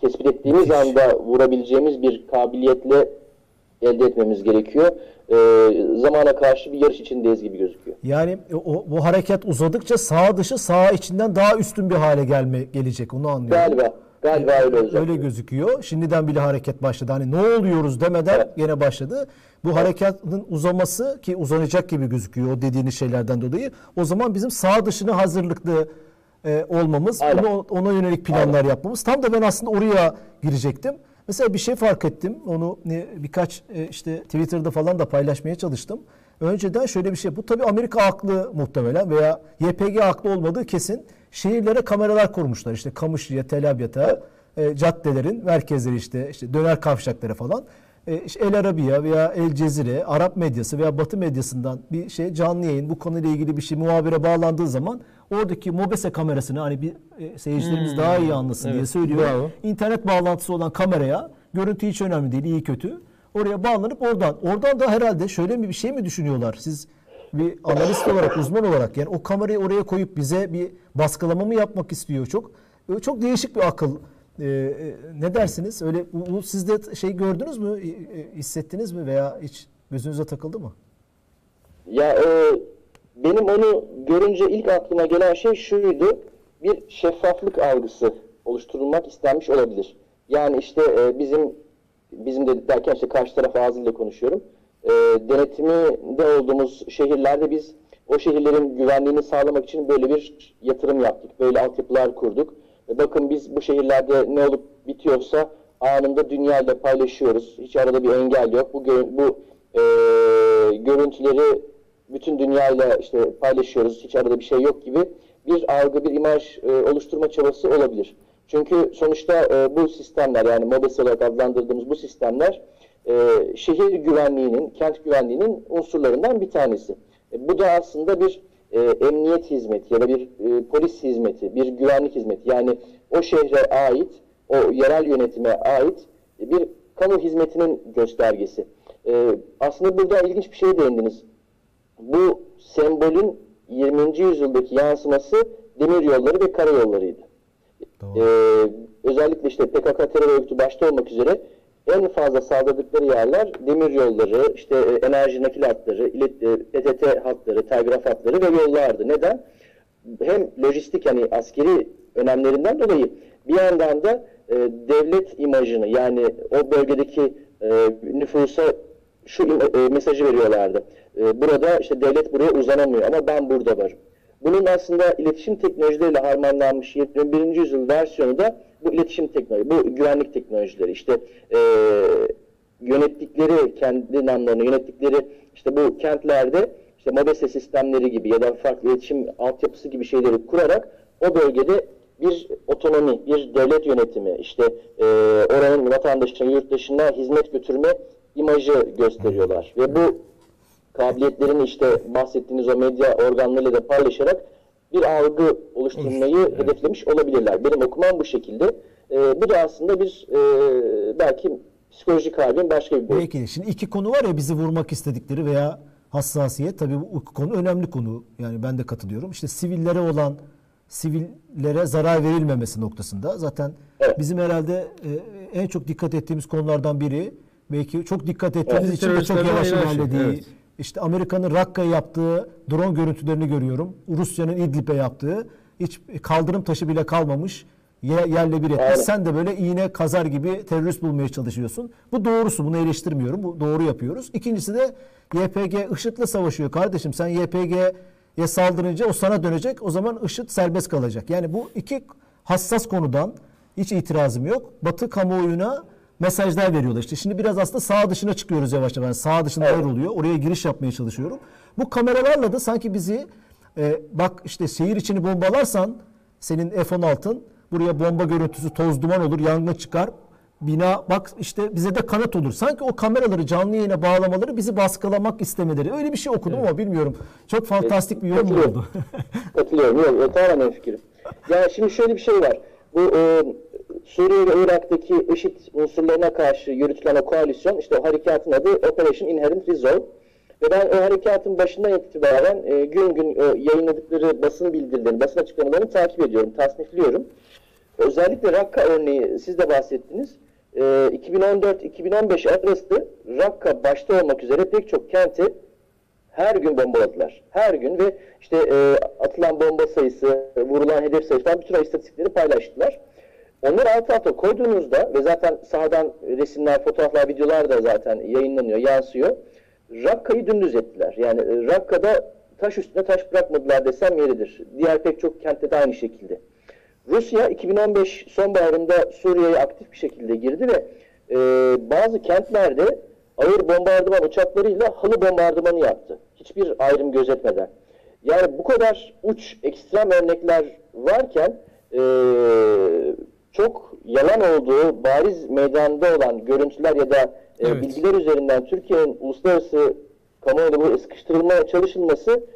tespit ettiğimiz anda vurabileceğimiz bir kabiliyetle elde etmemiz gerekiyor. E, zamana karşı bir yarış içindeyiz gibi gözüküyor. Yani o, bu hareket uzadıkça sağ dışı sağ içinden daha üstün bir hale gelme gelecek onu anlıyorum. Galiba, galiba öyle olacak. Öyle gözüküyor. Şimdiden bile hareket başladı. Hani ne oluyoruz demeden Evet. gene başladı. Bu harekatın uzaması ki uzanacak gibi gözüküyor o dediğiniz şeylerden dolayı. O zaman bizim sağ dışına hazırlıklı e, olmamız, Aynen. ona, ona yönelik planlar yapmamız. Tam da ben aslında oraya girecektim. Mesela bir şey fark ettim. Onu birkaç e, işte Twitter'da falan da paylaşmaya çalıştım. Önceden şöyle bir şey. Bu tabii Amerika aklı muhtemelen veya YPG aklı olmadığı kesin. Şehirlere kameralar kurmuşlar. İşte Kamışlı'ya, Tel Abyad'a, e, caddelerin merkezleri işte, işte döner kavşakları falan. E, işte El Arabiya veya El Cezire, Arap medyası veya Batı medyasından bir şey canlı yayın bu konuyla ilgili bir şey muhabire bağlandığı zaman oradaki MOBESE kamerasını hani bir e, seyircilerimiz daha iyi anlasın diye Evet, söylüyorum. bravo. İnternet bağlantısı olan kameraya görüntü hiç önemli değil iyi kötü. Oraya bağlanıp oradan oradan da herhalde şöyle mi bir şey mi düşünüyorlar siz bir analist olarak uzman olarak yani o kamerayı oraya koyup bize bir baskılama mı yapmak istiyor çok çok değişik bir akıl Ee, e, ne dersiniz öyle bu, bu siz de şey gördünüz mü e, e, hissettiniz mi veya hiç gözünüze takıldı mı? Ya e, benim onu görünce ilk aklıma gelen şey şuydu. Bir şeffaflık algısı oluşturulmak istenmiş olabilir. Yani işte e, bizim bizim de derken işte karşı taraf ağzıyla konuşuyorum. E, denetiminde olduğumuz şehirlerde biz o şehirlerin güvenliğini sağlamak için böyle bir yatırım yaptık. Böyle altyapılar kurduk. E, bakın biz bu şehirlerde ne olup bitiyorsa anında dünyayla paylaşıyoruz. Hiç arada bir engel yok. Bu bu e, görüntüleri bütün dünyayla işte paylaşıyoruz. Hiç arada bir şey yok gibi bir algı, bir imaj e, oluşturma çabası olabilir. Çünkü sonuçta e, bu sistemler yani MOBES olarak adlandırdığımız bu sistemler e, şehir güvenliğinin, kent güvenliğinin unsurlarından bir tanesi. E, bu da aslında bir e, emniyet hizmeti ya da bir e, polis hizmeti, bir güvenlik hizmeti. Yani o şehre ait, o yerel yönetime ait bir kamu hizmetinin göstergesi. E, aslında burada ilginç bir şeye değindiniz. Bu sembolün 20. yüzyıldaki yansıması demir yolları ve karayollarıydı. Ee, özellikle işte PKK terör örgütü başta olmak üzere en fazla saldırdıkları yerler demir yolları, işte e, enerji nakil hatları, ilet- e, hatları, telgraf hatları ve yollardı. Neden? Hem lojistik yani askeri önemlerinden dolayı bir yandan da e, devlet imajını yani o bölgedeki e, nüfusa şu e, mesajı veriyorlardı. E, burada işte devlet buraya uzanamıyor ama ben burada varım. Bunun aslında iletişim teknolojileriyle harmanlanmış 21. yüzyıl versiyonu da bu iletişim teknoloji, bu güvenlik teknolojileri. İşte e, yönettikleri kendi namlarını yönettikleri işte bu kentlerde işte MOBESE sistemleri gibi ya da farklı iletişim altyapısı gibi şeyleri kurarak o bölgede bir otonomi, bir devlet yönetimi, işte e, oranın vatandaşına, yurttaşına hizmet götürme imajı gösteriyorlar. Ve bu kabiliyetlerini işte bahsettiğiniz o medya organlarıyla da paylaşarak bir algı oluşturmayı hedeflemiş olabilirler. Benim okumam bu şekilde. E, bu da aslında bir e, belki psikolojik halin başka bir boyutu. Belki de. Şimdi iki konu var ya bizi vurmak istedikleri veya hassasiyet. Tabii bu konu önemli konu. Yani ben de katılıyorum. İşte sivillere olan sivillere zarar verilmemesi noktasında. Zaten Evet. bizim herhalde e, en çok dikkat ettiğimiz konulardan biri belki çok dikkat ettiğimiz Evet. için de çok yavaş şey, ilerlediği. evet. İşte Amerika'nın Rakka'ya yaptığı drone görüntülerini görüyorum. Rusya'nın İdlib'e yaptığı hiç kaldırım taşı bile kalmamış ye- yerle bir etmiş. Sen de böyle iğne kazar gibi terörist bulmaya çalışıyorsun. Bu doğrusu. Bunu eleştirmiyorum. Bu doğru yapıyoruz. İkincisi de YPG IŞİD'le savaşıyor kardeşim. Sen YPG'ye saldırınca o sana dönecek. O zaman IŞİD serbest kalacak. Yani bu iki hassas konudan hiç itirazım yok. Batı kamuoyuna mesajlar veriyorlar. İşte şimdi biraz aslında sağ dışına çıkıyoruz yavaş yavaş. Yani sağ dışında yer oluyor. Oraya giriş yapmaya çalışıyorum. Bu kameralarla da sanki bizi e, bak işte şehir içini bombalarsan senin F-16'ın buraya bomba görüntüsü toz duman olur, yangın çıkar. Bina bak işte bize de kanıt olur. Sanki o kameraları canlı yayına bağlamaları bizi baskılamak istemeleri. Öyle bir şey okudum ama bilmiyorum. Çok fantastik bir yorum oldu. Katılıyorum. Yok, tamamen fikrim. Yani şimdi şöyle bir şey var. Bu e, Suriye ve Irak'taki IŞİD unsurlarına karşı yürütülen o koalisyon, işte o harekatın adı Operation Inherent Resolve. Ve ben o harekatın başından itibaren e, gün gün o yayınladıkları basın bildirilerini, basın açıklamalarını takip ediyorum, tasnifliyorum. Özellikle Rakka örneği siz de bahsettiniz. E, 2014-2015 arası Rakka başta olmak üzere pek çok kenti her gün bombaladılar. Her gün ve işte e, atılan bomba sayısı, e, vurulan hedef sayısı falan bütün istatistikleri paylaştılar. Onları alt alta koyduğunuzda ve zaten sahadan resimler, fotoğraflar, videolar da zaten yayınlanıyor, yansıyor. Rakka'yı dümdüz ettiler. Yani e, Rakka'da taş üstüne taş bırakmadılar desem yeridir. Diğer pek çok kentte de aynı şekilde. Rusya 2015 sonbaharında Suriye'ye aktif bir şekilde girdi ve e, bazı kentlerde ağır bombardıman uçaklarıyla halı bombardımanı yaptı. Hiçbir ayrım gözetmeden. Yani bu kadar uç ekstrem örnekler varken e, çok yalan olduğu bariz meydanda olan görüntüler ya da e, Evet. bilgiler üzerinden Türkiye'nin uluslararası kamuoyunda bu sıkıştırılmaya çalışılması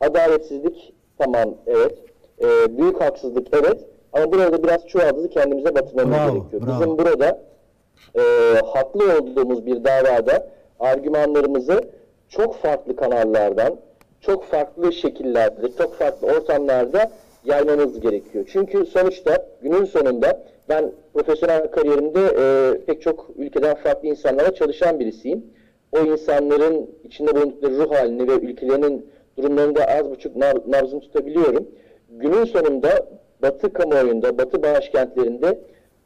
adaletsizlik tamam evet. E, büyük haksızlık evet. Ama burada biraz çuvaldızı kendimize batırmamız Bravo, gerekiyor. bravo. Bizim burada e, haklı olduğumuz bir davada argümanlarımızı çok farklı kanallardan, çok farklı şekillerde, çok farklı ortamlarda yaymamız gerekiyor. Çünkü sonuçta günün sonunda ben profesyonel kariyerimde e, pek çok ülkeden farklı insanlara çalışan birisiyim. O insanların içinde bulundukları ruh halini ve ülkelerinin durumlarını da az buçuk nab- nabzını tutabiliyorum. Günün sonunda Batı kamuoyunda, Batı başkentlerinde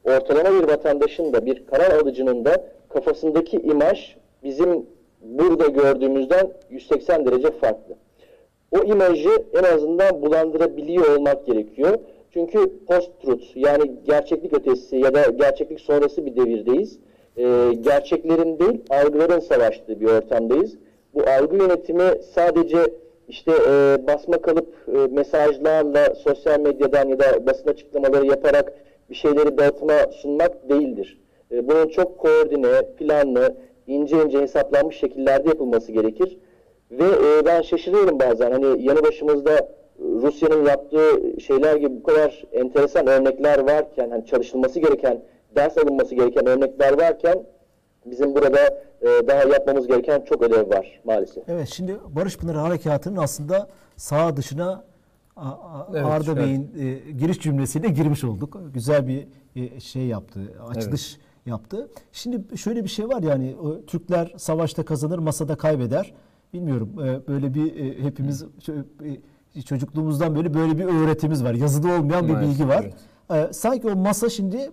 ortalama bir vatandaşın da bir karar alıcının da kafasındaki imaj bizim burada gördüğümüzden 180 derece farklı. O imajı en azından bulandırabiliyor olmak gerekiyor. Çünkü post-truth yani gerçeklik ötesi ya da gerçeklik sonrası bir devirdeyiz. Ee, gerçeklerin değil algıların savaştığı bir ortamdayız. Bu algı yönetimi sadece işte e, basma kalıp e, mesajlarla sosyal medyadan ya da basın açıklamaları yaparak bir şeyleri dağıtıma sunmak değildir. E, bunun çok koordine, planlı, ince ince hesaplanmış şekillerde yapılması gerekir. Ve e, ben şaşırıyorum bazen hani yanı başımızda Rusya'nın yaptığı şeyler gibi bu kadar enteresan örnekler varken hani çalışılması gereken, ders alınması gereken örnekler varken bizim burada e, daha yapmamız gereken çok ödev var maalesef. Evet şimdi Barış Pınarı Harekatı'nın aslında sağ dışına A- A- Evet, Arda şöyle. Bey'in e, giriş cümlesiyle girmiş olduk. Güzel bir e, şey yaptı, açılış yaptı. Şimdi şöyle bir şey var yani Türkler savaşta kazanır, masada kaybeder. Bilmiyorum e, böyle bir e, hepimiz e, çocukluğumuzdan böyle böyle bir öğretimiz var. Yazıda olmayan bir bilgi var. evet. Sanki o masa şimdi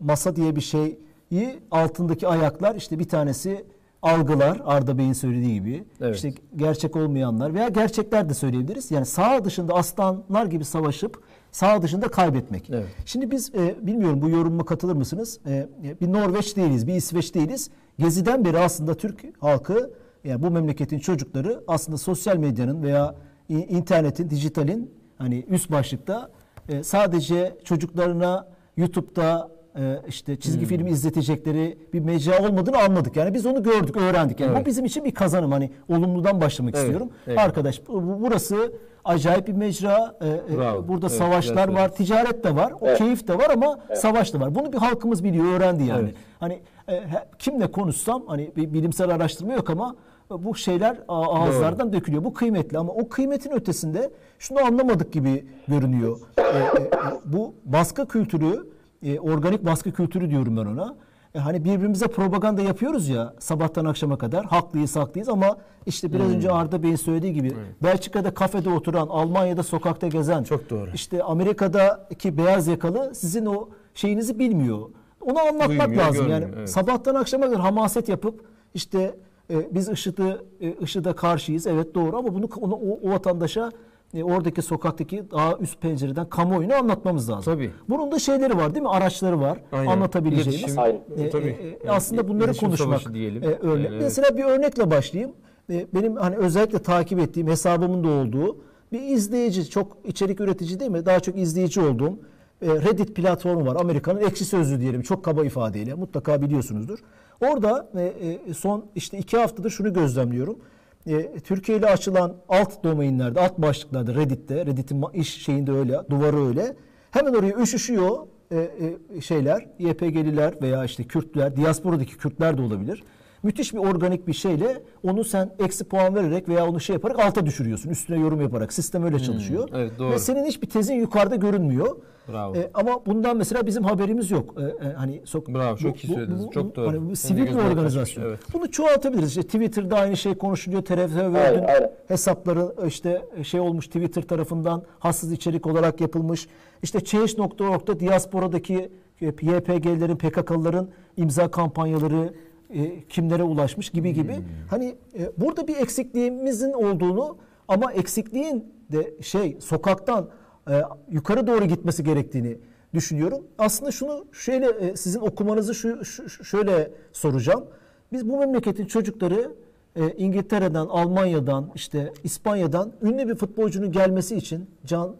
masa diye bir şeyi altındaki ayaklar işte bir tanesi algılar Arda Bey'in söylediği gibi. Evet. İşte gerçek olmayanlar veya gerçekler de söyleyebiliriz. Yani sağ dışında aslanlar gibi savaşıp sağ dışında kaybetmek. Evet. Şimdi biz e, bilmiyorum bu yorumuma katılır mısınız? E, bir Norveç değiliz, bir İsveç değiliz. Geziden beri aslında Türk halkı yani bu memleketin çocukları aslında sosyal medyanın veya internetin, dijitalin hani üst başlıkta e, sadece çocuklarına YouTube'da e, işte çizgi Hmm. film izletecekleri bir mecra olmadığını anladık. Yani biz onu gördük, öğrendik. Yani Evet. bu bizim için bir kazanım. Hani olumludan başlamak Evet, istiyorum. evet. Arkadaş bu- bu- burası acayip bir mecra. E, e, Bravo. Burada Evet, savaşlar güzel var, ticaret de var, o Evet. keyif de var ama savaş da var. Bunu bir halkımız biliyor, öğrendi yani. Evet. Hani e, kimle konuşsam hani bir bilimsel araştırma yok ama bu şeyler ağızlardan dökülüyor. Bu kıymetli ama o kıymetin ötesinde şunu anlamadık gibi görünüyor. E, e, e, bu baskı kültürü, e, organik baskı kültürü diyorum ben ona. e, hani birbirimize propaganda yapıyoruz ya sabahtan akşama kadar haklıyız haklıyız ama işte biraz önce Arda Bey'in söylediği gibi Belçika'da kafede oturan, Almanya'da sokakta gezen, Çok doğru. işte Amerika'daki beyaz yakalı sizin o şeyinizi bilmiyor. Onu anlatmak Duymuyor, lazım. Yani evet. sabahtan akşama kadar hamaset yapıp işte e, biz IŞİD'e e, IŞİD'e karşıyız. Evet doğru ama bunu onu, o, o vatandaşa e, oradaki sokaktaki daha üst pencereden kamuoyunu anlatmamız lazım. Tabii. Bunun da şeyleri var değil mi? Araçları var. Aynen. Anlatabileceğimiz. Aynen. E, tabii. e, e, aslında bunları İletişim konuşmak diyelim. e, örnek. Yani evet. Mesela bir örnekle başlayayım. E, benim hani özellikle takip ettiğim hesabımın da olduğu bir izleyici, çok içerik üretici değil mi? Daha çok izleyici olduğum e, Reddit platformu var. Amerika'nın ekşi sözlü diyelim. Çok kaba ifadeyle. Mutlaka biliyorsunuzdur. Orada e, e, son işte iki haftadır şunu gözlemliyorum. E, Türkiye ile açılan alt domainlerde, alt başlıklarda Reddit'te, Reddit'in iş şeyinde öyle, duvarı öyle. Hemen oraya üşüşüyor e, e, şeyler, YPG'liler veya işte Kürtler, diasporadaki Kürtler de olabilir. Müthiş bir organik bir şeyle onu sen eksi puan vererek veya onu şey yaparak alta düşürüyorsun. Üstüne yorum yaparak. Sistem öyle çalışıyor. evet, doğru. Ve senin hiçbir tezin yukarıda görünmüyor. Bravo. E, ama bundan mesela bizim haberimiz yok. E, e, hani sok Bravo, çok iyi söylediniz. Çok doğru. Hani bu sivil bir organizasyon. evet. Bunu çoğaltabiliriz. İşte Twitter'da aynı şey konuşuluyor. TRF Aynen, World'ün aynen. hesapları işte şey olmuş Twitter tarafından hassız içerik olarak yapılmış. İşte Change.org'da diasporadaki e, YPG'lerin, PKK'lıların imza kampanyaları e, kimlere ulaşmış gibi gibi. Hmm. Hani e, burada bir eksikliğimizin olduğunu ama eksikliğin de şey sokaktan e, yukarı doğru gitmesi gerektiğini düşünüyorum. Aslında şunu şöyle e, sizin okumanızı şu, şu- şöyle soracağım. Biz bu memleketin çocukları e, İngiltere'den, Almanya'dan, işte İspanya'dan ünlü bir futbolcunun gelmesi için Can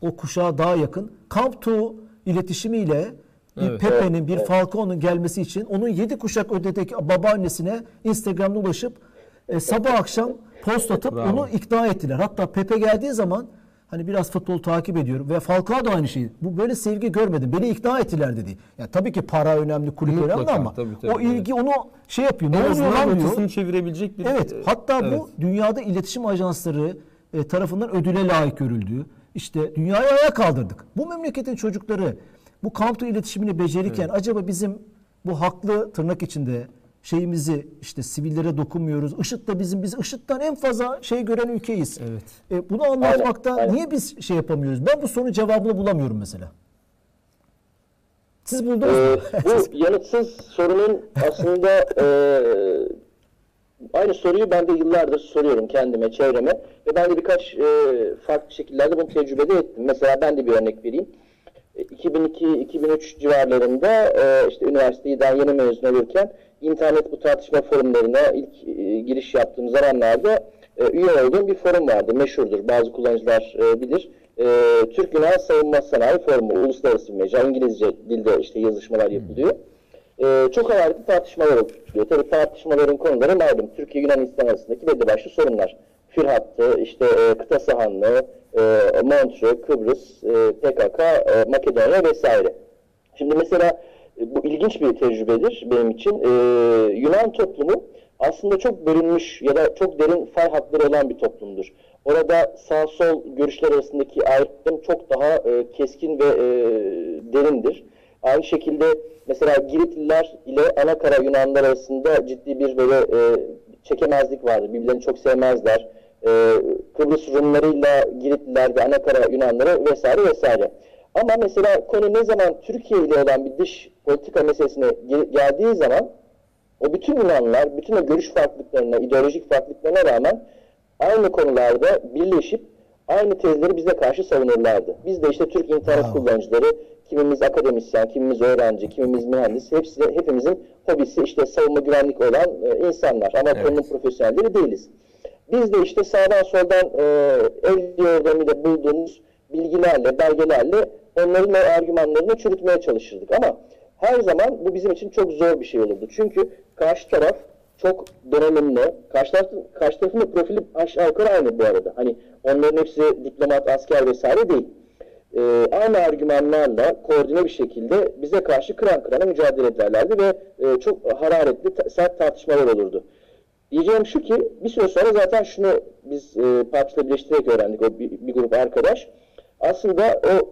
o kuşağa daha yakın Camp to iletişimiyle bir Evet. Pepe'nin, bir Falcao'nun gelmesi için onun yedi kuşak ötedeki babaannesine Instagram'da ulaşıp e, sabah akşam post atıp Bravo. onu ikna ettiler. Hatta Pepe geldiği zaman hani biraz futbol takip ediyorum ve Falcao da aynı şeyi. Bu böyle sevgi görmedim. Beni ikna ettiler dedi. Yani tabii ki para önemli, kulüp Mutlaka, önemli ama tabii, tabii, o ilgi onu şey yapıyor. Ne En oluyor lan diyor. çevirebilecek bir... Evet. e, Hatta evet. bu dünyada iletişim ajansları e, tarafından ödüle layık görüldü. İşte dünyayı ayağa kaldırdık. Bu memleketin çocukları bu kampto iletişimini becerirken acaba bizim bu haklı tırnak içinde şeyimizi işte sivillere dokunmuyoruz. IŞİD de bizim biz IŞİD'den en fazla şey gören ülkeyiz. Evet. E, bunu anlatmakta Aynen, aynen. niye biz şey yapamıyoruz? Ben bu sorunun cevabını bulamıyorum mesela. Siz buldunuz Ee, mu? bu yanıtsız sorunun aslında e, aynı soruyu ben de yıllardır soruyorum kendime, çevreme ve ben de birkaç e, farklı şekillerde bunu tecrübede ettim. Mesela ben de bir örnek vereyim. E, 2002-2003 civarlarında e, işte üniversiteden yeni mezun olurken internet bu tartışma forumlarına ilk e, giriş yaptığım zamanlarda e, üye olduğum bir forum vardı. Meşhurdur. Bazı kullanıcılar e, bilir. E, Türk Yunan Savunma Sanayi Forumu. Uluslararası bir mecra. İngilizce dilde işte yazışmalar yapılıyor. E, çok hararetli tartışmalar oluşturuyor. Tabii tartışmaların konuları malum. Türkiye Yunanistan arasındaki belli başlı sorunlar. Fir hattı, işte e, kıta sahanlığı, e, Montreux, Kıbrıs, e, PKK, e, Makedonya vesaire. Şimdi mesela e, bu ilginç bir tecrübedir benim için. E, Yunan toplumu aslında çok bölünmüş ya da çok derin fay hatları olan bir toplumdur. Orada sağ sol görüşler arasındaki ayrım çok daha e, keskin ve e, derindir. Aynı şekilde mesela Giritliler ile Anakara Yunanlar arasında ciddi bir böyle e, çekemezlik vardır. Birbirlerini çok sevmezler. E, Kıbrıs Rumlarıyla Giritliler ve Anakara Yunanları vesaire vesaire. Ama mesela konu ne zaman Türkiye ile olan bir dış politika meselesine gel- geldiği zaman o bütün Yunanlılar, bütün o görüş farklılıklarına, ideolojik farklılıklarına rağmen aynı konularda birleşip aynı tezleri bize karşı savunurlardı. Biz de işte Türk internet Wow. kullanıcıları, kimimiz akademisyen, kimimiz öğrenci, kimimiz mühendis, hepsi hepimizin hobisi işte savunma güvenlik olan e, insanlar ama Evet. konunun profesyonelleri değiliz. Biz de işte sağdan soldan e, el yordamıyla bulduğumuz bilgilerle, belgelerle onların argümanlarını çürütmeye çalışırdık. Ama her zaman bu bizim için çok zor bir şey olurdu. Çünkü karşı taraf çok donanımlı. Karşı, tarafın, karşı tarafın da profili aşağı yukarı aynı bu arada. Hani onların hepsi diplomat, asker vesaire değil. Ee, aynı argümanlarla koordine bir şekilde bize karşı kıran kırana mücadele ederlerdi ve e, çok hararetli, sert tartışmalar olurdu. Diyeceğim şu ki bir süre sonra zaten şunu biz e, partiyle birleştirerek öğrendik o bir, bir grup arkadaş. Aslında o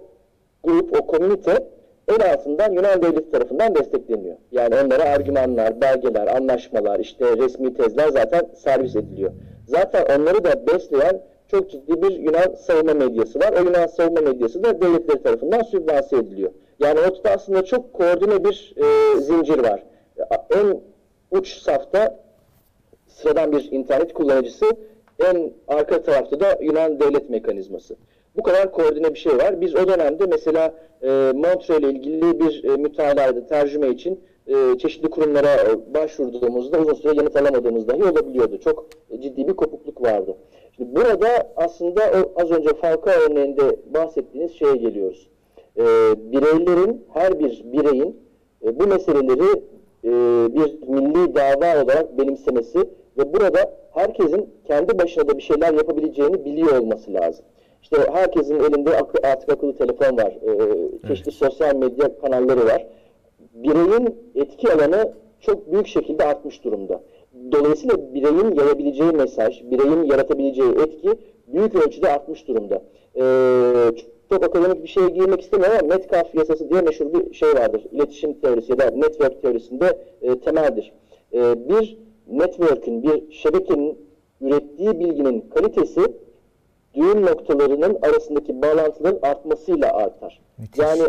grup, o komünite en altından Yunan devleti tarafından destekleniyor. Yani onlara argümanlar, belgeler, anlaşmalar, işte resmi tezler zaten servis ediliyor. Zaten onları da besleyen çok ciddi bir Yunan savunma medyası var. O Yunan savunma medyası da devletleri tarafından sübvanse ediliyor. Yani ortada aslında çok koordine bir e, zincir var. En uç safta sıradan bir internet kullanıcısı, en arka tarafta da Yunan devlet mekanizması. Bu kadar koordine bir şey var. Biz o dönemde mesela e, Montre ile ilgili bir e, mütalada tercüme için e, çeşitli kurumlara e, başvurduğumuzda uzun süre yanıt alamadığımız dahi olabiliyordu. Çok ciddi bir kopukluk vardı. Şimdi burada aslında o az önce Falcao örneğinde bahsettiğiniz şeye geliyoruz. E, bireylerin, her bir bireyin e, bu meseleleri e, bir milli dava olarak benimsemesi ve burada herkesin kendi başına da bir şeyler yapabileceğini biliyor olması lazım. İşte herkesin elinde akı- artık akıllı telefon var, e, çeşitli sosyal medya kanalları var. Bireyin etki alanı çok büyük şekilde artmış durumda. Dolayısıyla bireyin yayabileceği mesaj, bireyin yaratabileceği etki büyük ölçüde artmış durumda. E, çok akademik bir şeye girmek istemiyorum ama Metcalfe yasası diye meşhur bir şey vardır. İletişim teorisi ya da network teorisinde e, temeldir. E, bir network'ün, bir şebekenin ürettiği bilginin kalitesi düğüm noktalarının arasındaki bağlantıların artmasıyla artar. Müthiş. Yani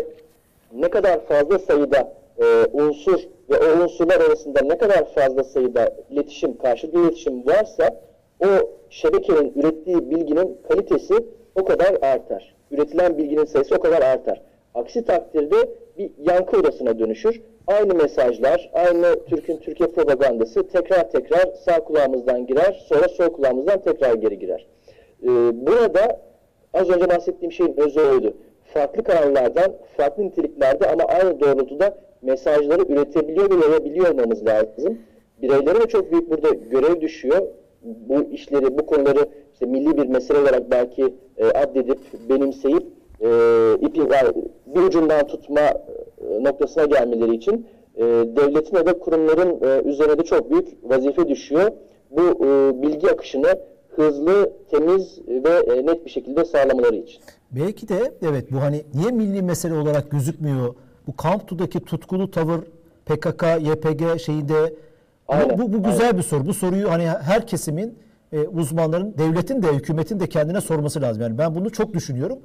ne kadar fazla sayıda e, unsur ve o unsurlar arasında ne kadar fazla sayıda iletişim, karşılıklı iletişim varsa o şebekenin ürettiği bilginin kalitesi o kadar artar. Üretilen bilginin sayısı o kadar artar. Aksi takdirde bir yankı odasına dönüşür. Aynı mesajlar, aynı Türk'ün Türkiye propagandası tekrar tekrar sağ kulağımızdan girer, sonra sol kulağımızdan tekrar geri girer. Ee, burada az önce bahsettiğim şeyin özü oydu. Farklı kanallardan, farklı niteliklerde ama aynı doğrultuda mesajları üretebiliyor ve yayabiliyor olmamız lazım. Bireylere de çok büyük burada görev düşüyor. Bu işleri, bu konuları işte milli bir mesele olarak belki e, addedip, benimseyip e, ipi yani bir ucundan tutma e, noktasına gelmeleri için e, devletin ya da kurumların e, üzerine de çok büyük vazife düşüyor. Bu e, bilgi akışını hızlı, temiz ve e, net bir şekilde sağlamaları için. Belki de evet bu hani niye milli mesele olarak gözükmüyor? Bu Kamptu'daki tutkulu tavır PKK, YPG şeyinde bu, Aynen, bu, bu güzel bir soru. Bu soruyu hani her kesimin e, uzmanların, devletin de hükümetin de kendine sorması lazım. Yani ben bunu çok düşünüyorum.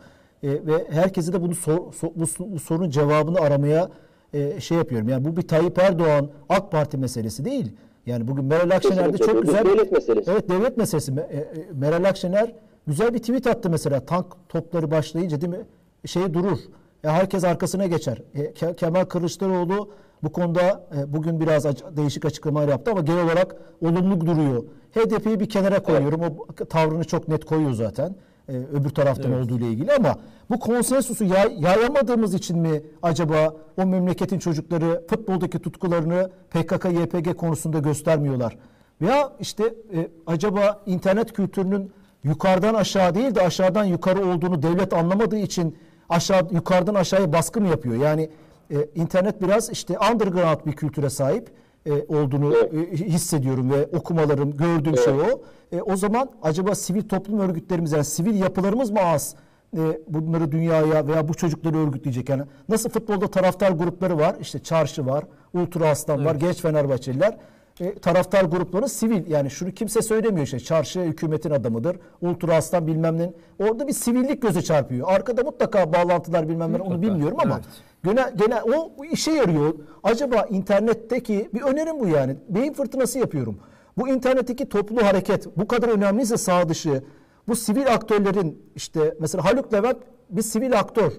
E, ve herkese de bunu sor, sor- bu, bu sorunun cevabını aramaya e, şey yapıyorum. Yani bu bir Tayyip Erdoğan AK Parti meselesi değil. Yani bugün Meral Akşener'de çok güzel devlet meselesi. Evet devlet meselesi. Me- e, e, Meral Akşener güzel bir tweet attı mesela. Tank topları başlayınca değil mi? Şey durur. Ya herkes arkasına geçer. E, Ke- Kemal Kılıçdaroğlu bu konuda e, bugün biraz değişik açıklamalar yaptı ama genel olarak olumlu duruyor. HDP'yi bir kenara koyuyorum. O tavrını çok net koyuyor zaten. E, öbür taraftan olduğu ile ilgili ama bu konsensusu yay- yayamadığımız için mi acaba o memleketin çocukları futboldaki tutkularını PKK, YPG konusunda göstermiyorlar? Veya işte e, acaba internet kültürünün yukarıdan aşağı değil de aşağıdan yukarı olduğunu devlet anlamadığı için aşağı yukarıdan aşağıya baskı mı yapıyor? Yani e, internet biraz işte underground bir kültüre sahip e, olduğunu e, hissediyorum ve okumalarım, gördüğüm şey o. E, o zaman acaba sivil toplum örgütlerimiz yani sivil yapılarımız mı az? E, bunları dünyaya veya bu çocukları örgütleyecek. Yani nasıl futbolda taraftar grupları var? İşte çarşı var, ultra aslan var, genç Fenerbahçeliler. E, taraftar grupları sivil. Yani şunu kimse söylemiyor işte. Çarşı hükümetin adamıdır. Ultra aslan bilmem ne. Orada bir sivillik göze çarpıyor. Arkada mutlaka bağlantılar bilmem ne onu bilmiyorum ama evet. gene, gene o işe yarıyor. Acaba internetteki bir önerim bu yani. Beyin fırtınası yapıyorum. Bu internetteki toplu hareket bu kadar önemliyse sağ dışı bu sivil aktörlerin işte mesela Haluk Levent bir sivil aktör.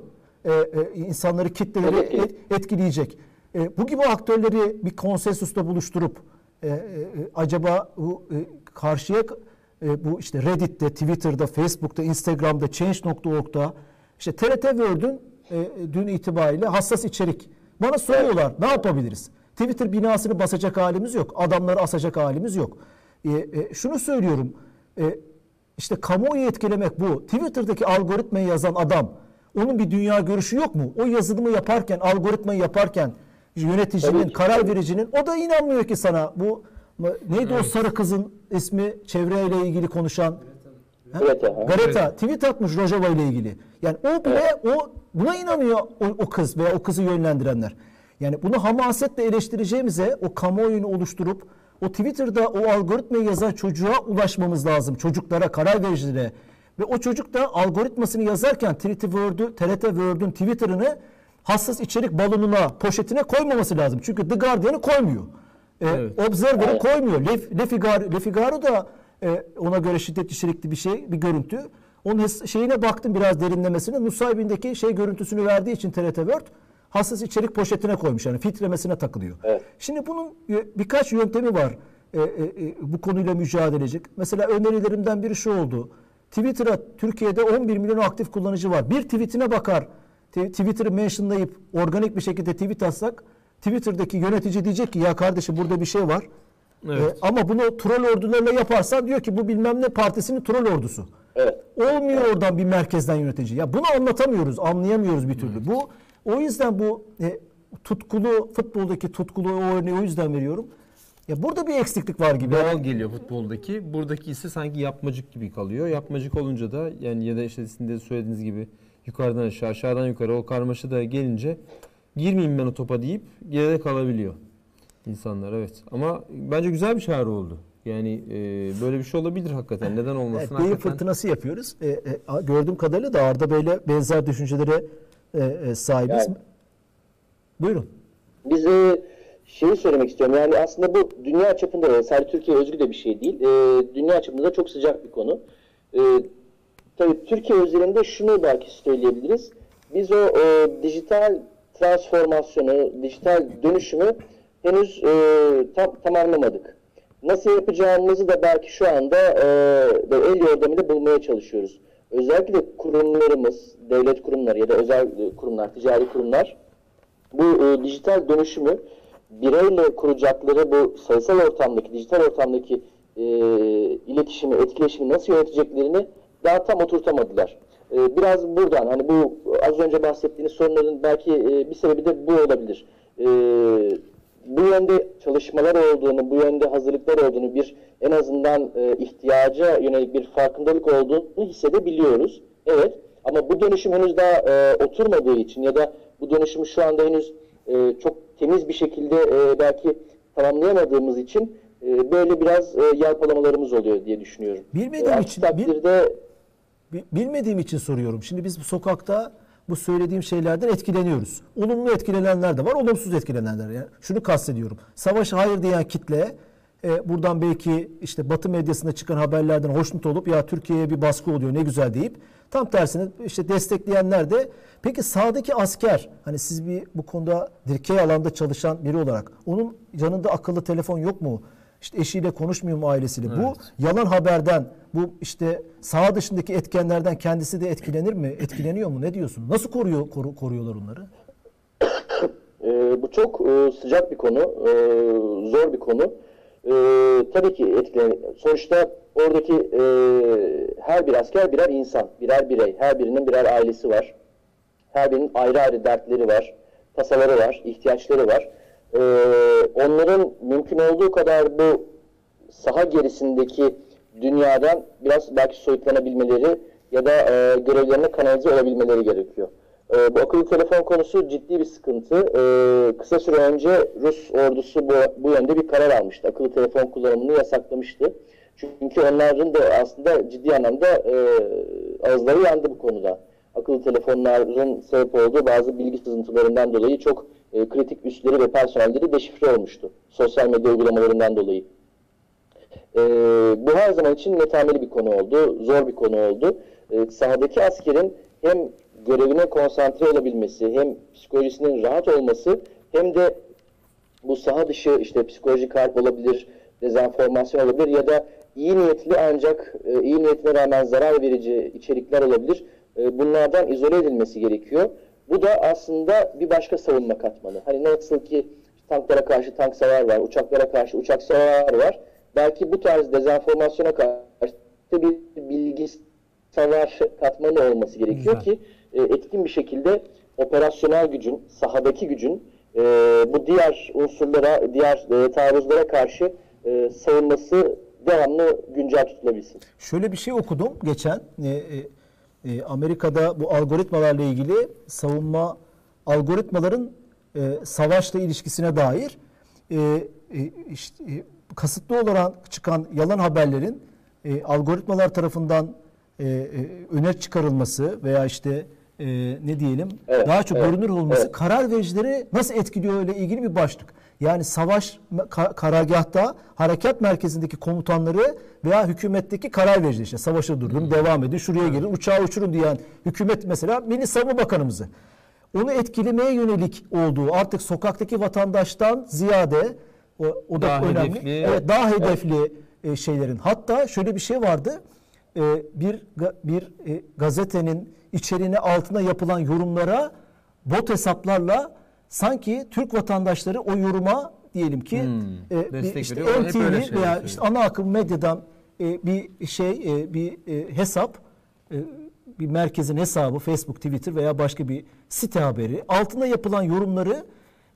E, e, insanları kitleleri et- etkileyecek. E, bu gibi aktörleri bir konsensusta buluşturup e, e, acaba bu e, karşıya e, bu işte Reddit'te, Twitter'da, Facebook'ta, Instagram'da, Change.org'da işte TRT World'ün e, dün itibariyle hassas içerik. Bana soruyorlar ne yapabiliriz? Twitter binasını basacak halimiz yok. Adamları asacak halimiz yok. E, e, şunu söylüyorum. E, işte kamuoyu etkilemek bu. Twitter'daki algoritmayı yazan adam onun bir dünya görüşü yok mu? O yazılımı yaparken, algoritmayı yaparken yöneticinin, ki. karar vericinin o da inanmıyor ki sana. Bu neydi o sarı kızın ismi çevreyle ilgili konuşan? Greta, ha. Greta tweet atmış Rojava ile ilgili. Yani o bile o buna inanıyor o, o kız veya o kızı yönlendirenler. Yani bunu hamasetle eleştireceğimize o kamuoyunu oluşturup o Twitter'da o algoritmayı yazan çocuğa ulaşmamız lazım. Çocuklara, karar vericilere. Ve o çocuk da algoritmasını yazarken TRT World'ü, TRT World'ün Twitter'ını hassas içerik balonuna, poşetine koymaması lazım. Çünkü The Guardian'ı koymuyor. E, Evet. Observer'ı Evet. koymuyor. Le, Le, Figaro, Le Figaro da e, ona göre şiddet içerikli bir şey, bir görüntü. Onun şeyine baktım biraz derinlemesine. Nusaybin'deki şey görüntüsünü verdiği için TRT World hassas içerik poşetine koymuş. Yani filtremesine takılıyor. Evet. Şimdi bunun e, birkaç yöntemi var e, e, e, bu konuyla mücadele edecek. Mesela önerilerimden biri şu oldu. Twitter'a Türkiye'de 11 milyon aktif kullanıcı var. Bir tweetine bakar. T- Twitter'ı mentionlayıp organik bir şekilde tweet atsak Twitter'daki yönetici diyecek ki ya kardeşim burada bir şey var. Evet. E, ama bunu troll ordularla yaparsan diyor ki bu bilmem ne partisinin troll ordusu. Evet. Olmuyor oradan bir merkezden yönetici. Ya bunu anlatamıyoruz, anlayamıyoruz bir türlü. Bu o yüzden bu e, tutkulu futboldaki tutkulu o örneği o yüzden veriyorum. Ya burada bir eksiklik var gibi. Doğal geliyor futboldaki. Buradaki ise sanki yapmacık gibi kalıyor. Yapmacık olunca da yani ya da işte sizin de söylediğiniz gibi yukarıdan aşağı aşağıdan yukarı o karmaşa da gelince girmeyeyim ben o topa deyip geride kalabiliyor insanlar evet. Ama bence güzel bir çağrı oldu. Yani e, böyle bir şey olabilir hakikaten. Neden olmasın? Evet, beyin hakikaten. fırtınası yapıyoruz. E, e, gördüğüm kadarıyla da Arda Bey'le benzer düşüncelere e, e, sahibiz. Yani- Buyurun. Biz e, şeyi söylemek istiyorum. Yani aslında bu dünya çapında da sadece Türkiye özgü de bir şey değil. E, dünya çapında da çok sıcak bir konu. E, tabii Türkiye özelinde şunu belki söyleyebiliriz. Biz o e, dijital transformasyonu, dijital dönüşümü henüz e, tam tamamlamadık. Nasıl yapacağımızı da belki şu anda e, el yordamıyla bulmaya çalışıyoruz. Özellikle kurumlarımız, devlet kurumları ya da özel e, kurumlar, ticari kurumlar bu e, dijital dönüşümü bireyle kuracakları bu sayısal ortamdaki, dijital ortamdaki e, iletişimi, etkileşimi nasıl yöneteceklerini daha tam oturtamadılar. E, biraz buradan hani bu az önce bahsettiğiniz sorunların belki e, bir sebebi de bu olabilir. E, bu yönde çalışmalar olduğunu, bu yönde hazırlıklar olduğunu, bir en azından e, ihtiyaca yönelik bir farkındalık olduğunu hissedebiliyoruz. Evet, ama bu dönüşüm henüz daha e, oturmadığı için ya da bu dönüşümü şu anda henüz e, çok temiz bir şekilde e, belki tamamlayamadığımız için e, böyle biraz e, yalpalamalarımız oluyor diye düşünüyorum. Bilmediğim E, aksi için- takdirde Bilmediğim için soruyorum. Şimdi biz sokakta bu söylediğim şeylerden etkileniyoruz. Olumlu etkilenenler de var, olumsuz etkilenenler. Yani şunu kastediyorum. Savaşa hayır diyen kitle e, buradan belki işte Batı medyasında çıkan haberlerden hoşnut olup ya Türkiye'ye bir baskı oluyor ne güzel deyip tam tersine işte destekleyenler de peki sağdaki asker hani siz bir bu konuda dikey alanda çalışan biri olarak onun yanında akıllı telefon yok mu? İşte eşiyle konuşmuyor mu ailesiyle? Bu yalan haberden, bu işte sağ dışındaki etkenlerden kendisi de etkilenir mi? Etkileniyor mu? Ne diyorsun? Nasıl koruyor koru- koruyorlar onları? Ee, bu çok e, sıcak bir konu, e, zor bir konu. E, tabii ki etkilen. Sonuçta oradaki e, her bir asker birer insan, birer birey. Her birinin birer ailesi var. Her birinin ayrı ayrı dertleri var, tasaları var, ihtiyaçları var. E, onların mümkün olduğu kadar bu saha gerisindeki dünyadan biraz belki soyutlanabilmeleri ya da e, görevlerine kanalize olabilmeleri gerekiyor. E, bu akıllı telefon konusu ciddi bir sıkıntı. E, kısa süre önce Rus ordusu bu, bu yönde bir karar almıştı. Akıllı telefon kullanımını yasaklamıştı. Çünkü onların da aslında ciddi anlamda e, ağızları yandı bu konuda. Akıllı telefonların sebep olduğu bazı bilgi sızıntılarından dolayı çok e, kritik üsleri ve personelleri deşifre olmuştu. Sosyal medya uygulamalarından dolayı. Ee, bu her zaman için netameli bir konu oldu, zor bir konu oldu. Ee, sahadaki askerin hem görevine konsantre olabilmesi, hem psikolojisinin rahat olması, hem de bu saha dışı işte psikolojik harp olabilir, dezenformasyon olabilir ya da iyi niyetli ancak e, iyi niyetine rağmen zarar verici içerikler olabilir. E, bunlardan izole edilmesi gerekiyor. Bu da aslında bir başka savunma katmanı. Hani nasıl ki tanklara karşı tank savar var, uçaklara karşı uçak savar var. Belki bu tarz dezenformasyona karşı bir bilgi savar katmanı olması gerekiyor Güzel. ki e, etkin bir şekilde operasyonel gücün, sahadaki gücün e, bu diğer unsurlara, diğer e, taarruzlara karşı e, savunması devamlı güncel tutulabilsin. Şöyle bir şey okudum geçen. E, e, e, Amerika'da bu algoritmalarla ilgili savunma algoritmaların e, savaşla ilişkisine dair e, e, işte, e, kasıtlı olarak çıkan yalan haberlerin e, algoritmalar tarafından e, e, öne çıkarılması veya işte e, ne diyelim Evet, daha çok evet, görünür olması evet. karar vericileri nasıl etkiliyor ile ilgili bir başlık. Yani savaş ka- karargahta harekat merkezindeki komutanları veya hükümetteki karar vericiler işte savaşı durdurun, devam edin, şuraya gelin, uçağı uçurun diyen hükümet mesela Milli Savunma Bakanımızı. Onu etkilemeye yönelik olduğu artık sokaktaki vatandaştan ziyade o, o da Daha önemli. hedefli. Evet, daha hedefli e, şeylerin. Hatta şöyle bir şey vardı. E, bir bir e, gazetenin içeriğine altına yapılan yorumlara bot hesaplarla sanki Türk vatandaşları o yoruma diyelim ki e, bir Destek işte şeyler veya söylüyor. işte ana akım medyadan e, bir şey e, bir e, hesap e, bir merkezin hesabı Facebook, Twitter veya başka bir site haberi altına yapılan yorumları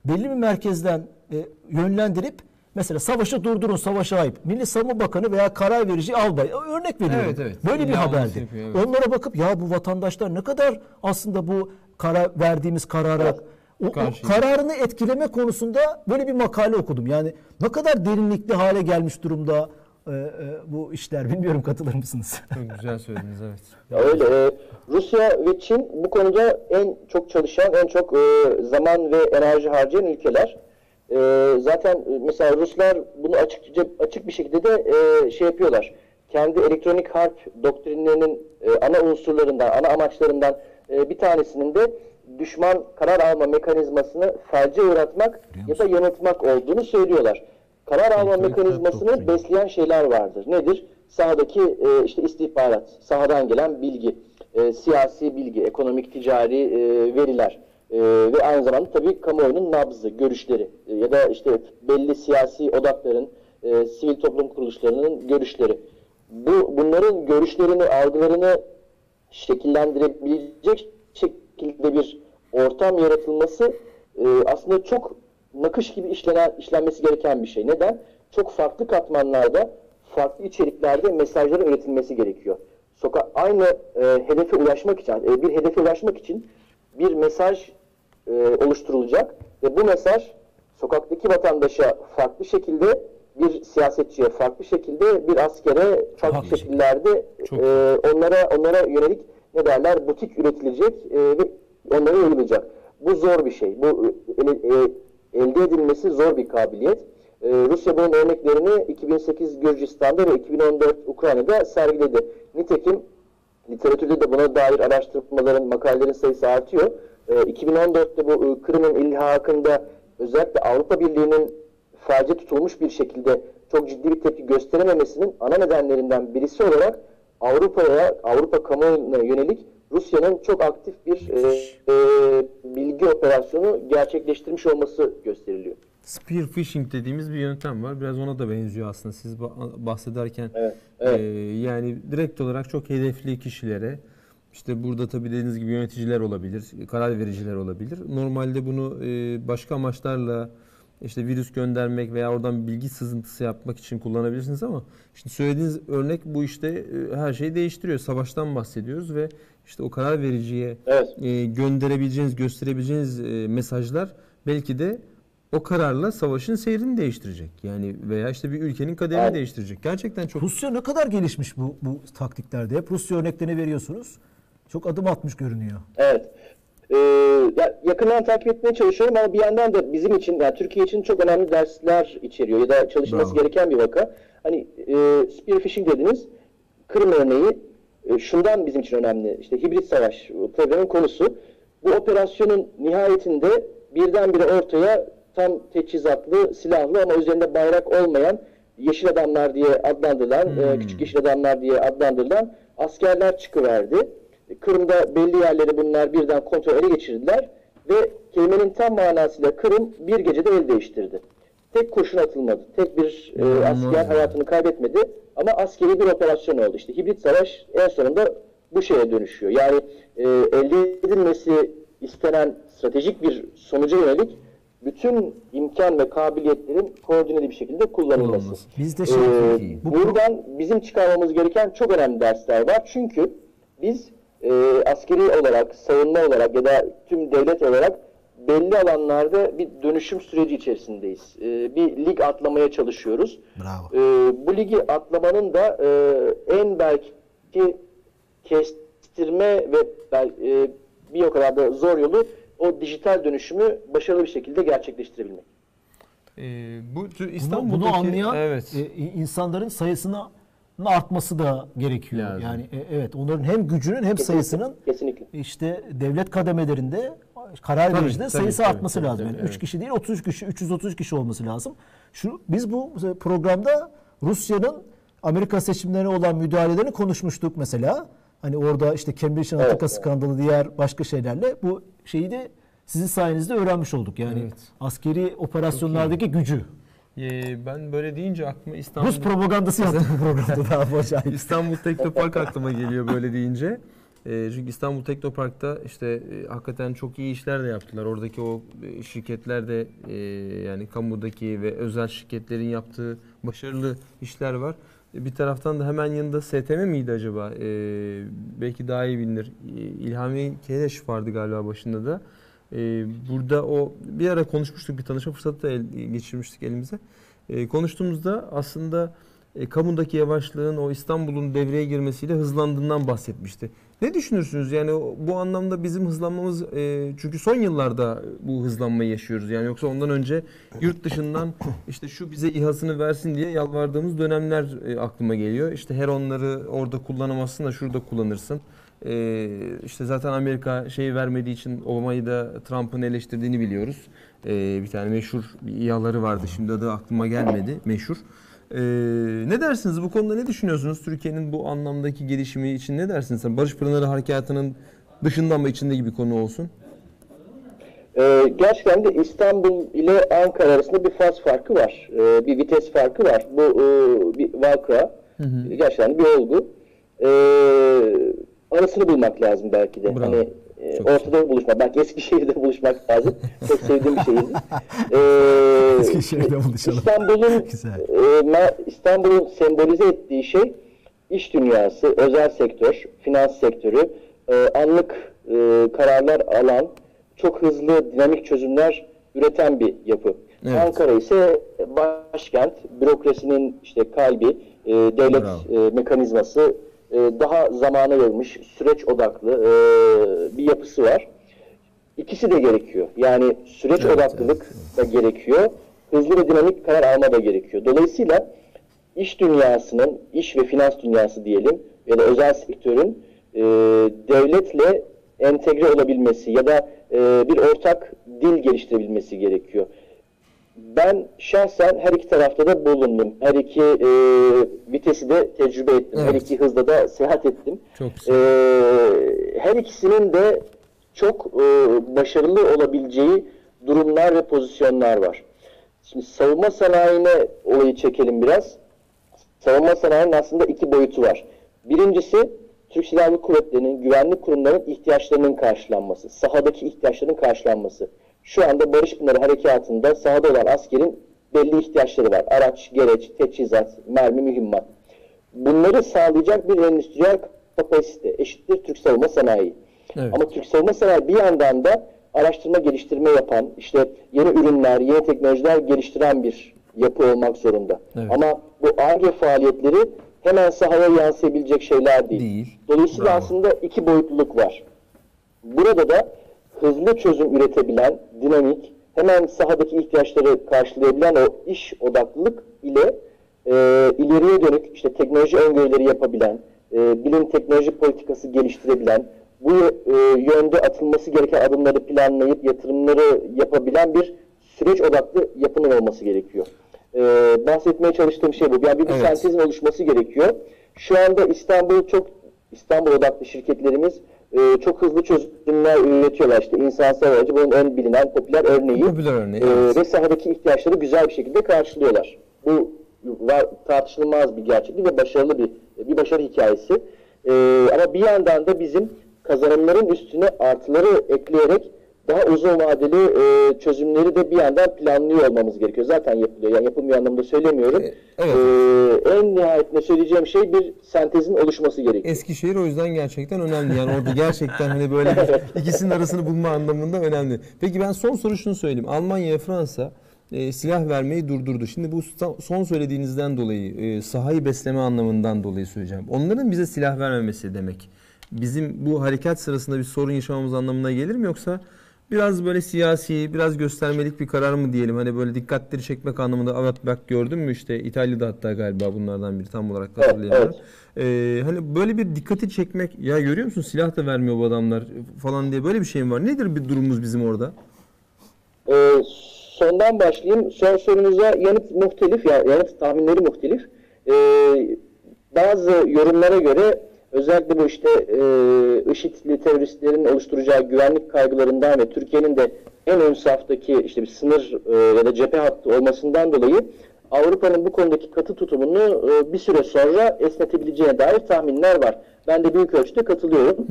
belli bir merkezden e, yönlendirip mesela savaşı durdurun, savaşa ayıp. Milli Savunma Bakanı veya karar verici albay örnek veriyorum. Evet, evet. Böyle bir İlla olması haberdi. yapıyor, evet. Onlara bakıp ya bu vatandaşlar ne kadar aslında bu karar verdiğimiz karara o, o kararını etkileme konusunda böyle bir makale okudum. Yani ne kadar derinlikli hale gelmiş durumda e, e, bu işler. Bilmiyorum katılır mısınız? Çok güzel söylediniz evet. Ya öyle. e, Rusya ve Çin bu konuda en çok çalışan, en çok e, zaman ve enerji harcayan ülkeler. E, zaten e, mesela Ruslar bunu açıkça açık bir şekilde de e, şey yapıyorlar. Kendi elektronik harp doktrinlerinin e, ana unsurlarından, ana amaçlarından e, bir tanesinin de düşman karar alma mekanizmasını felce uğratmak ya da yanıltmak olduğunu söylüyorlar. Karar alma mekanizmasını besleyen şeyler vardır. Nedir? Sahadaki e, işte istihbarat, sahadan gelen bilgi, e, siyasi bilgi, ekonomik, ticari e, veriler e, ve aynı zamanda tabii kamuoyunun nabzı, görüşleri e, ya da işte belli siyasi odakların, e, sivil toplum kuruluşlarının görüşleri. Bu bunların görüşlerini, algılarını şekillendirebilecek şekilde bir ortam yaratılması e, aslında çok nakış gibi işlenen, işlenmesi gereken bir şey. Neden? Çok farklı katmanlarda, farklı içeriklerde mesajların üretilmesi gerekiyor. Soka aynı e, hedefe ulaşmak için, e, bir hedefe ulaşmak için bir mesaj e, oluşturulacak ve bu mesaj sokaktaki vatandaşa farklı şekilde bir siyasetçiye farklı şekilde bir askere farklı Haklısın. şekillerde Çok e, onlara onlara yönelik ne derler butik üretilecek e, ve onlara yayılacak. Bu zor bir şey. Bu e, e, elde edilmesi zor bir kabiliyet. E, Rusya bunun örneklerini 2008 Gürcistan'da ve 2014 Ukrayna'da sergiledi. Nitekim literatürde de buna dair araştırmaların, makalelerin sayısı artıyor. E, 2014'te bu e, Kırım'ın ilhakında özellikle Avrupa Birliği'nin felce tutulmuş bir şekilde çok ciddi bir tepki gösterememesinin ana nedenlerinden birisi olarak Avrupa'ya, Avrupa kamuoyuna yönelik Rusya'nın çok aktif bir e, e, bilgi operasyonu gerçekleştirmiş olması gösteriliyor. Spear phishing dediğimiz bir yöntem var. Biraz ona da benziyor aslında siz ba- bahsederken. Evet, evet. Ee, yani direkt olarak çok hedefli kişilere işte burada tabii dediğiniz gibi yöneticiler olabilir, karar vericiler olabilir. Normalde bunu e, başka amaçlarla işte virüs göndermek veya oradan bilgi sızıntısı yapmak için kullanabilirsiniz ama şimdi söylediğiniz örnek bu işte e, her şeyi değiştiriyor. Savaştan bahsediyoruz ve işte o karar vericiye Evet. e, gönderebileceğiniz, gösterebileceğiniz e, mesajlar belki de o kararla savaşın seyrini değiştirecek. Yani veya işte bir ülkenin kaderini Aynen. değiştirecek. Gerçekten çok Rusya ne kadar gelişmiş bu, bu taktiklerde. Hep Rusya örneklerini veriyorsunuz. Çok adım atmış görünüyor. Evet. Ee, ya yakından takip etmeye çalışıyorum ama bir yandan da bizim için, yani Türkiye için çok önemli dersler içeriyor ya da çalışılması Bravo. gereken bir vaka. Hani e, spear phishing dediniz, Kırım örneği e, şundan bizim için önemli. İşte hibrit savaş programın konusu. Bu operasyonun nihayetinde birdenbire ortaya tam teçhizatlı, silahlı ama üzerinde bayrak olmayan yeşil adamlar diye adlandırılan, e, küçük yeşil adamlar diye adlandırılan askerler çıkıverdi. Kırım'da belli yerleri bunlar birden kontrol ele geçirdiler ve kelimenin tam manasıyla Kırım bir gecede el değiştirdi. Tek kurşun atılmadı. Tek bir e, asker ya. hayatını kaybetmedi ama askeri bir operasyon oldu. İşte hibrit savaş en sonunda bu şeye dönüşüyor. Yani e, elde edilmesi istenen stratejik bir sonuca yönelik bütün imkan ve kabiliyetlerin koordineli bir şekilde kullanılması. Kullanılması. Biz de şey, Ee, bu buradan bizim çıkarmamız gereken çok önemli dersler var. Çünkü biz e, askeri olarak, savunma olarak ya da tüm devlet olarak belli alanlarda bir dönüşüm süreci içerisindeyiz. E, bir lig atlamaya çalışıyoruz. Bravo. E, bu ligi atlamanın da e, en belki kestirme ve e, bir o kadar da zor yolu o dijital dönüşümü başarılı bir şekilde gerçekleştirebilmek. Ee, bu tür bunu, İstanbul'daki bunu anlayan evet. e, insanların sayısının artması da gerekiyor. Lazım. Yani e, evet onların hem gücünün hem sayısının Kesinlikle. işte devlet kademelerinde karar Tabii, vericide tabii, sayısı tabii, artması tabii, lazım. tabii, Yani 3 evet. kişi değil 33 kişi, 330 kişi olması lazım. Şu biz bu programda Rusya'nın Amerika seçimlerine olan müdahalelerini konuşmuştuk mesela. Hani orada işte Cambridge Analytica evet. skandalı diğer başka şeylerle bu şeyi de sizin sayenizde öğrenmiş olduk. Yani Evet. askeri operasyonlardaki gücü. Ee, ben böyle deyince aklıma İstanbul Rus propagandası yaptık bu programda daha acayip. İstanbul Teknopark aklıma geliyor böyle deyince. E, çünkü İstanbul Teknopark'ta işte e, hakikaten çok iyi işler de yaptılar. Oradaki o e, şirketler de e, yani kamudaki ve özel şirketlerin yaptığı başarılı işler var. E, bir taraftan da hemen yanında STM miydi acaba? E, belki daha iyi bilinir. E, İlhami Keleş vardı galiba başında da. E, burada o bir ara konuşmuştuk bir tanışma fırsatı da el, geçirmiştik elimize. E, konuştuğumuzda aslında e, kamudaki yavaşlığın o İstanbul'un devreye girmesiyle hızlandığından bahsetmişti. Ne düşünürsünüz? Yani bu anlamda bizim hızlanmamız e, çünkü son yıllarda bu hızlanmayı yaşıyoruz. Yani yoksa ondan önce yurt dışından işte şu bize İHA'sını versin diye yalvardığımız dönemler e, aklıma geliyor. İşte her onları orada kullanamazsın da şurada kullanırsın. E, işte zaten Amerika şey vermediği için Obama'yı da Trump'ın eleştirdiğini biliyoruz. E, bir tane meşhur bir İHA'ları vardı. Şimdi adı aklıma gelmedi. Meşhur. Ee, ne dersiniz bu konuda ne düşünüyorsunuz Türkiye'nin bu anlamdaki gelişimi için ne dersiniz? Sen Barış Pınarı Harekatı'nın dışından mı içinde gibi konu olsun? Ee, gerçekten de İstanbul ile Ankara arasında bir faz farkı var. Ee, bir vites farkı var. Bu e, bir vaka. Gerçekten bir olgu. Ee, arasını bulmak lazım belki de. Bravo. Hani e, Çok ortada buluşmak. Belki Eskişehir'de buluşmak lazım. Çok sevdiğim bir şehirdir. Ee, Eskişehir'de buluşalım. İstanbul'un Güzel. e, İstanbul'un sembolize ettiği şey iş dünyası, özel sektör, finans sektörü, e, anlık e, kararlar alan, çok hızlı dinamik çözümler üreten bir yapı. Evet. Ankara ise başkent, bürokrasinin işte kalbi, e, devlet Bravo. e, mekanizması, e, daha zamana yayılmış, süreç odaklı e, bir yapısı var. İkisi de gerekiyor. Yani süreç Evet, odaklılık da gerekiyor. Hızlı ve dinamik karar alma da gerekiyor. Dolayısıyla iş dünyasının, iş ve finans dünyası diyelim ya da özel sektörün e, devletle entegre olabilmesi ya da e, bir ortak dil geliştirebilmesi gerekiyor. Ben şahsen her iki tarafta da bulundum. Her iki e, vitesi de tecrübe ettim. Her Evet. iki hızda da seyahat ettim. Çok güzel. Ee, her ikisinin de çok e, başarılı olabileceği durumlar ve pozisyonlar var. Şimdi savunma sanayine olayı çekelim biraz. Savunma sanayinin aslında iki boyutu var. Birincisi Türk Silahlı Kuvvetleri'nin, güvenlik kurumlarının ihtiyaçlarının karşılanması, sahadaki ihtiyaçların karşılanması. Şu anda Barış Pınarı Harekatı'nda sahada olan askerin belli ihtiyaçları var. Araç, gereç, teçhizat, mermi, mühimmat. Bunları sağlayacak bir endüstriyel kapasite eşittir Türk savunma sanayi. Evet. Ama Türk savunma sanayi bir yandan da araştırma geliştirme yapan, işte yeni ürünler, yeni teknolojiler geliştiren bir yapı olmak zorunda. Evet. Ama bu ARGE faaliyetleri hemen sahaya yansıyabilecek şeyler değil. Değil. Dolayısıyla Bravo. aslında iki boyutluluk var. Burada da hızlı çözüm üretebilen, dinamik, hemen sahadaki ihtiyaçları karşılayabilen o iş odaklılık ile e, ileriye dönük işte teknoloji öngörüleri yapabilen, e, bilim teknoloji politikası geliştirebilen, bu e, yönde atılması gereken adımları planlayıp yatırımları yapabilen bir süreç odaklı yapının olması gerekiyor. E, bahsetmeye çalıştığım şey bu. Yani bir, bir Evet. sentezin oluşması gerekiyor. Şu anda İstanbul çok İstanbul odaklı şirketlerimiz e, çok hızlı çözümler üretiyorlar. İşte insansal aracı bunun en bilinen popüler örneği. Popüler örneği, E, evet. ve sahadaki ihtiyaçları güzel bir şekilde karşılıyorlar. Bu var, tartışılmaz bir gerçeklik ve başarılı bir bir başarı hikayesi. E, ama bir yandan da bizim kazanımların üstüne artıları ekleyerek daha uzun vadeli e, çözümleri de bir yandan planlıyor olmamız gerekiyor. Zaten yapılıyor. Yani yapılmıyor anlamda söylemiyorum. E, evet. E, en nihayetinde söyleyeceğim şey bir sentezin oluşması gerekiyor. Eskişehir o yüzden gerçekten önemli. Yani orada gerçekten hani böyle bir, ikisinin arasını bulma anlamında önemli. Peki ben son soru şunu söyleyeyim. Almanya Fransa e, silah vermeyi durdurdu. Şimdi bu son söylediğinizden dolayı e, sahayı besleme anlamından dolayı söyleyeceğim. Onların bize silah vermemesi demek. Bizim bu harekat sırasında bir sorun yaşamamız anlamına gelir mi yoksa biraz böyle siyasi, biraz göstermelik bir karar mı diyelim? Hani böyle dikkatleri çekmek anlamında evet bak gördün mü işte İtalya'da hatta galiba bunlardan biri tam olarak Evet, hatırlayamıyorum. Ee, hani böyle bir dikkati çekmek ya görüyor musun silah da vermiyor bu adamlar falan diye böyle bir şey mi var? Nedir bir durumumuz bizim orada? E, sondan başlayayım. Son sorunuza yanıt muhtelif, ya yanıt tahminleri muhtelif. E, bazı yorumlara göre özellikle bu işte e, IŞİD'li teröristlerin oluşturacağı güvenlik kaygılarından ve Türkiye'nin de en ön saftaki işte bir sınır e, ya da cephe hattı olmasından dolayı Avrupa'nın bu konudaki katı tutumunu e, bir süre sonra esnetebileceğine dair tahminler var. Ben de büyük ölçüde katılıyorum.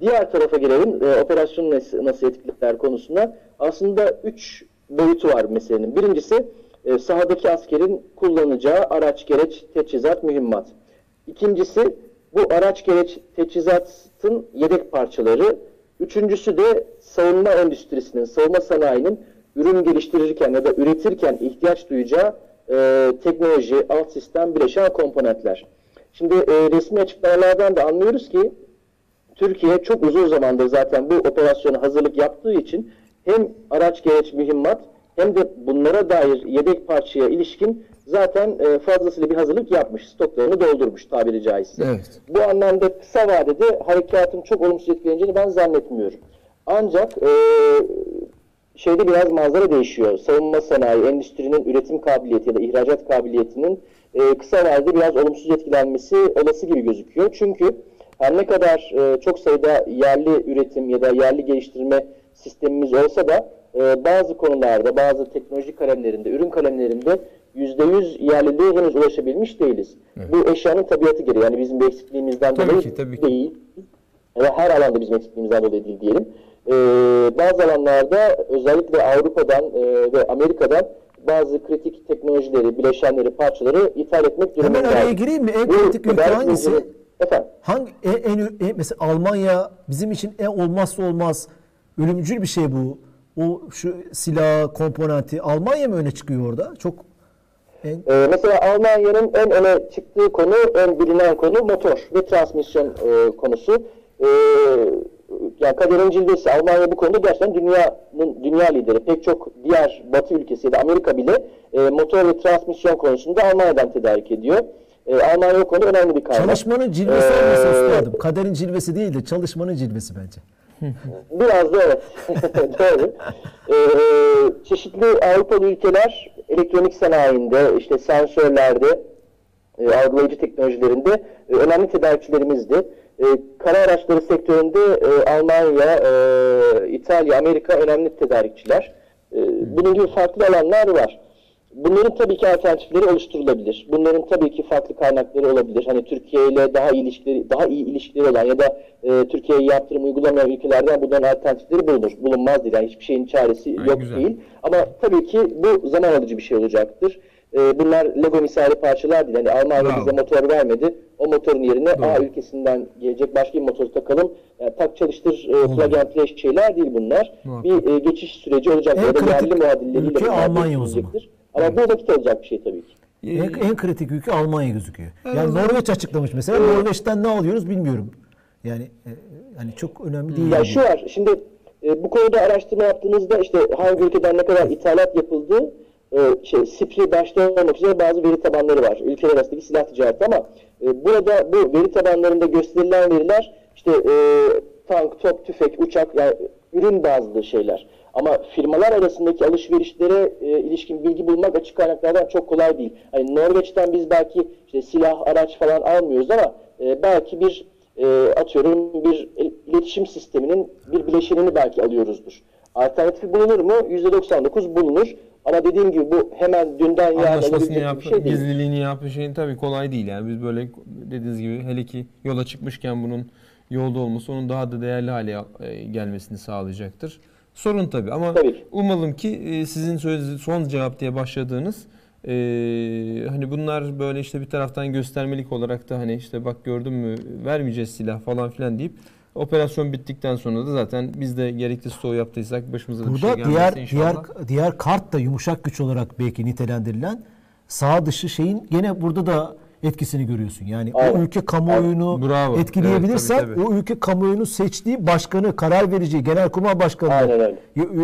Diğer tarafa gelelim. E, operasyonu nasıl, nasıl etkiler konusuna. Aslında üç boyutu var meselenin. Birincisi e, sahadaki askerin kullanacağı araç, gereç, teçhizat, mühimmat. İkincisi bu araç, gereç, teçhizatın yedek parçaları. Üçüncüsü de savunma endüstrisinin, savunma sanayinin ürün geliştirirken ya da üretirken ihtiyaç duyacağı e, teknoloji, alt sistem, bileşen komponentler. Şimdi e, resmi açıklamalardan da anlıyoruz ki Türkiye çok uzun zamandır zaten bu operasyona hazırlık yaptığı için hem araç gereç mühimmat hem de bunlara dair yedek parçaya ilişkin zaten e, fazlasıyla bir hazırlık yapmış. Stoklarını doldurmuş tabiri caizse. Evet. Bu anlamda kısa vadede harekatın çok olumsuz etkileneceğini ben zannetmiyorum. Ancak e, şeyde biraz manzara değişiyor. Savunma sanayi, endüstrinin üretim kabiliyeti ya da ihracat kabiliyetinin e, kısa vadede biraz olumsuz etkilenmesi olası gibi gözüküyor. Çünkü her ne kadar e, çok sayıda yerli üretim ya da yerli geliştirme sistemimiz olsa da e, bazı konularda, bazı teknoloji kalemlerinde, ürün kalemlerinde %100 yerliliğe henüz ulaşabilmiş değiliz. Bu eşyanın tabiatı gereği. Yani bizim bir eksikliğimizden Tabii dolayı ki, tabii ki. değil. Ve her alanda bizim eksikliğimizden dolayı değil diyelim. Ee, bazı alanlarda özellikle Avrupa'dan e, ve Amerika'dan bazı kritik teknolojileri, bileşenleri, parçaları ithal etmek Hemen durumunda. araya gireyim mi? En kritik ülke hangisi? Efendim? Hangi en, en, en- mesela Almanya bizim için en olmazsa olmaz ölümcül bir şey bu. O şu silah komponenti Almanya mı öne çıkıyor orada? Çok Ee, mesela Almanya'nın en öne çıktığı konu, en bilinen konu motor ve transmisyon e, konusu. Ee, yani kaderin cilvesi Almanya bu konuda gerçekten dünyanın dünya lideri. Pek çok diğer Batı ülkesi ya da Amerika bile e, motor ve transmisyon konusunda Almanya'dan tedarik ediyor. E, Almanya o konuda önemli bir kaynak. çalışmanın cilvesi Ee, üstadım. Kaderin cilvesi değil de çalışmanın cilvesi bence. Biraz da evet. Doğru. Ee, çeşitli Avrupalı ülkeler elektronik sanayinde, işte sensörlerde, e, algılayıcı teknolojilerinde e, önemli tedarikçilerimizdi. E, kara araçları sektöründe e, Almanya, e, İtalya, Amerika önemli tedarikçiler. E, bunun gibi farklı alanlar var. Bunların tabii ki alternatifleri oluşturulabilir. Bunların tabii ki farklı kaynakları olabilir. Hani Türkiye ile daha iyi ilişkileri, daha iyi ilişkileri olan ya da e, Türkiye'ye yaptırım uygulamayan ülkelerden bunların alternatifleri bulunur. Bulunmaz değil. Yani hiçbir şeyin çaresi Ay, yok güzel. değil. Ama tabii ki bu zaman alıcı bir şey olacaktır. E, bunlar Lego misali parçalar değil. Hani Almanya bize motor vermedi. O motorun yerine Doğru. A ülkesinden gelecek başka bir motor takalım. Yani tak çalıştır, e, plug and play şeyler değil bunlar. Muhakkak. Bir e, geçiş süreci olacak. En kritik ülke Almanya o değiştirilecektir. Ama bu vakit alacak bir şey tabii ki. En, en kritik ülke Almanya gözüküyor. Yani Norveç açıklamış mesela. Norveç'ten ne alıyoruz bilmiyorum. Yani e, hani çok önemli değil. Ya gibi. şu var, şimdi e, bu konuda araştırma yaptığınızda işte hangi ülkeden ne kadar ithalat yapıldığı, e, şey, SIPRI başta olmak üzere bazı veri tabanları var. Ülkeler arasındaki silah ticareti ama e, burada bu veri tabanlarında gösterilen veriler işte e, tank, top, tüfek, uçak yani ürün bazlı şeyler. Ama firmalar arasındaki alışverişlere e, ilişkin bilgi bulmak açık kaynaklardan çok kolay değil. Hani Norveç'ten biz belki işte silah, araç falan almıyoruz ama e, belki bir e, atıyorum bir iletişim sisteminin bir bileşenini belki alıyoruzdur. Alternatifi bulunur mu? %99 bulunur. Ama dediğim gibi bu hemen dünden yarına Anlaşmasını alabilecek yap, bir şey değil. gizliliğini yap, şeyin tabii kolay değil yani. Biz böyle dediğiniz gibi hele ki yola çıkmışken bunun yolda olması onun daha da değerli hale e, gelmesini sağlayacaktır. Sorun tabii ama Tabii umalım ki e, sizin söylediğiniz son cevap diye başladığınız e, hani bunlar böyle işte bir taraftan göstermelik olarak da hani işte bak gördün mü vermeyeceğiz silah falan filan deyip operasyon bittikten sonra da zaten biz de gerekli stoğu yaptıysak başımıza da bir şey Burada diğer inşallah. diğer diğer kart da yumuşak güç olarak belki nitelendirilen sağ dışı şeyin gene burada da etkisini görüyorsun. Yani o Aynen. ülke kamuoyunu Bravo. etkileyebilirsen Evet, tabii, tabii. o ülke kamuoyunu seçtiği başkanı, karar verici, genelkurmay başkanı, Aynen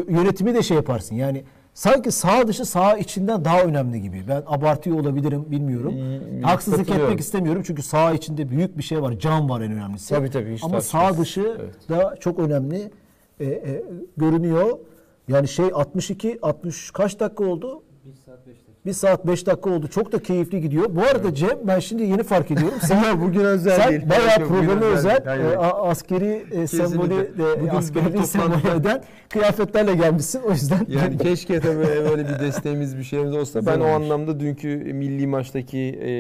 yönetimi de şey yaparsın. Yani sanki sağ dışı sağ içinden daha önemli gibi. Ben abartıyor olabilirim bilmiyorum. Hmm, Haksızlık etmek istemiyorum çünkü sağ içinde büyük bir şey var. Can var en önemlisi. Tabii, tabii, Ama sağ dışı Evet. da çok önemli e, e, görünüyor. Yani şey 62 60 kaç dakika oldu? 1 saat 5 dakika oldu. Çok da keyifli gidiyor. Bu arada Cem ben şimdi yeni fark ediyorum. Sen bugün özel sen değil. bayağı Yok, bugün programa özel özel e, askeri e, sembolü Bugün askeri bir sembolü eden kıyafetlerle gelmişsin. O yüzden Yani keşke tabii böyle bir desteğimiz bir şeyimiz olsa. Ben o anlamda dünkü milli maçtaki e,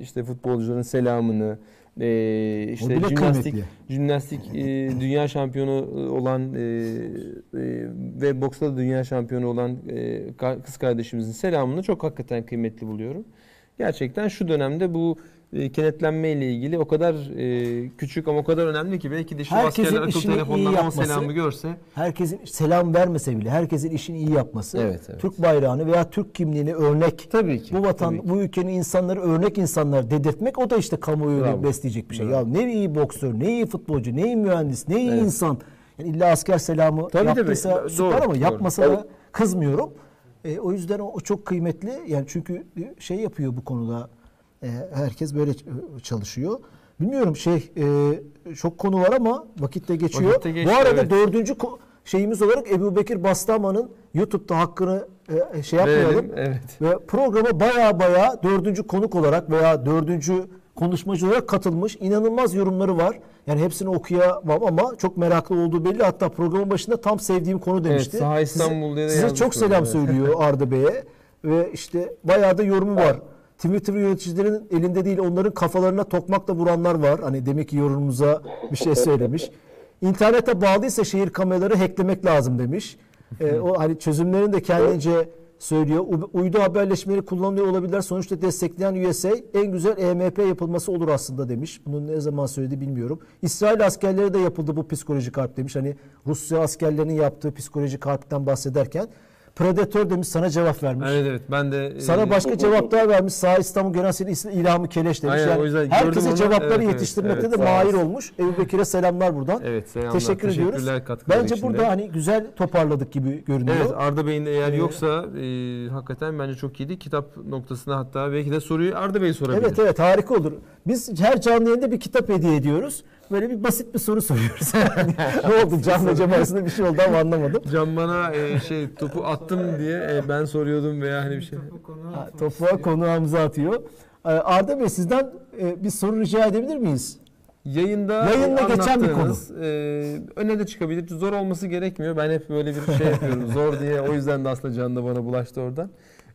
işte futbolcuların selamını e, işte jimnastik kıymetli. jimnastik e, dünya şampiyonu olan e, e, ve boksta da dünya şampiyonu olan e, kız kardeşimizin selamını çok hakikaten kıymetli buluyorum. Gerçekten şu dönemde bu e, kenetlenme ile ilgili o kadar e, küçük ama o kadar önemli ki belki de şu Herkesin askerler o yapması- selamı görse herkesin selam vermese bile herkesin işini iyi yapması, Evet, evet. Türk bayrağını veya Türk kimliğini örnek tabii ki. bu vatan, tabii ki. bu ülkenin insanları örnek insanlar dedirtmek o da işte kamuoyunu Bravo. besleyecek bir şey. Bravo. Ya ne iyi boksör, ne iyi futbolcu, ne iyi mühendis, ne iyi Evet. insan. Yani illa asker selamı Tabii, yaptıysa tabii. süper Doğru, ama doğru. yapmasa Tabii. da kızmıyorum. E, o yüzden o, o çok kıymetli. Yani çünkü şey yapıyor bu konuda. E, herkes böyle çalışıyor. Bilmiyorum şey e, çok konu var ama vakit de geçiyor. Vakit de geçti, bu arada evet. dördüncü şeyimiz olarak Ebu Bekir Bastaman'ın YouTube'da hakkını e, şey yapmayalım. Verelim, evet. Ve programa baya baya dördüncü konuk olarak veya dördüncü konuşmacı olarak katılmış. İnanılmaz yorumları var. Yani hepsini okuyamam ama çok meraklı olduğu belli. Hatta programın başında tam sevdiğim konu demişti. Saha İstanbul diye de size yazmış çok selam evet. söylüyor Arda Bey'e. Ve işte bayağı da yorumu var. Twitter yöneticilerin elinde değil onların kafalarına tokmakla vuranlar var. Hani demek ki yorumumuza bir şey söylemiş. İnternete bağlıysa şehir kameraları hacklemek lazım demiş. Ee, o hani çözümlerini de kendince söylüyor. Uydu haberleşmeleri kullanılıyor olabilirler. Sonuçta destekleyen USA en güzel EMP yapılması olur aslında demiş. Bunu ne zaman söyledi bilmiyorum. İsrail askerleri de yapıldı bu psikolojik harp demiş. Hani Rusya askerlerinin yaptığı psikolojik harpten bahsederken. Predator demiş sana cevap vermiş. Evet evet ben de e, Sana başka cevaplar vermiş. Sağ İstanbul Genel Sekreteri İlhamı Keleş demiş. Aynen, yani o yüzden herkese onu. cevapları Evet, evet, yetiştirmekte evet, de sağ mahir olmuş. Ebu Bekir'e selamlar buradan. Evet, selamlar. Teşekkür ediyoruz. Bence için de. burada hani güzel toparladık gibi görünüyor. Evet Arda Bey'in eğer Ee, yoksa e, hakikaten bence çok iyiydi. Kitap noktasına hatta belki de soruyu Arda Bey sorabilir. Evet evet harika olur. Biz her canlı yayında bir kitap hediye ediyoruz. Böyle bir basit bir soru soruyoruz. ne oldu Can'la Cem arasında bir şey oldu ama anlamadım. Can bana e, şey topu attım diye e, ben soruyordum veya hani bir şey. Ha, Topuğa konuğumuza atıyor. Ee, Arda Bey sizden e, bir soru rica edebilir miyiz? Yayında Yayında geçen bir anlattığınız, E, öne de çıkabilir. Zor olması gerekmiyor. Ben hep böyle bir şey yapıyorum. Zor diye. O yüzden de aslında Can da bana bulaştı oradan.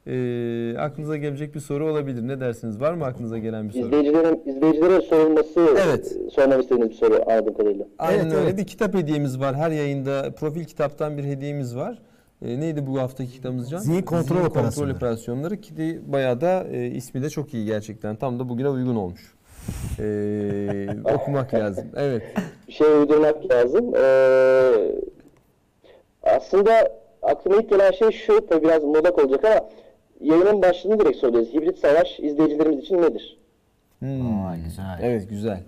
E, aklınıza gelecek bir soru olabilir. Ne dersiniz? Var mı aklınıza gelen bir soru? İzleyicilerin, izleyicilere sorulması, Evet. e, sormamı istediğiniz bir soru anladığım kadarıyla. Aynen Evet, öyle. evet. Bir kitap hediyemiz var. Her yayında profil kitaptan bir hediyemiz var. E, neydi bu haftaki kitabımız Can? Zihin kontrol kontrol operasyonları. operasyonları. Ki bayağı da e, ismi de çok iyi gerçekten. Tam da bugüne uygun olmuş. E, okumak lazım. Evet. bir şey uydurmak lazım. Ee, aslında aklıma ilk gelen şey şu, tabii biraz modak olacak ama yayının başlığını direkt soruyoruz. Hibrit savaş izleyicilerimiz için nedir? Hmm. Aa, güzel. Evet güzel.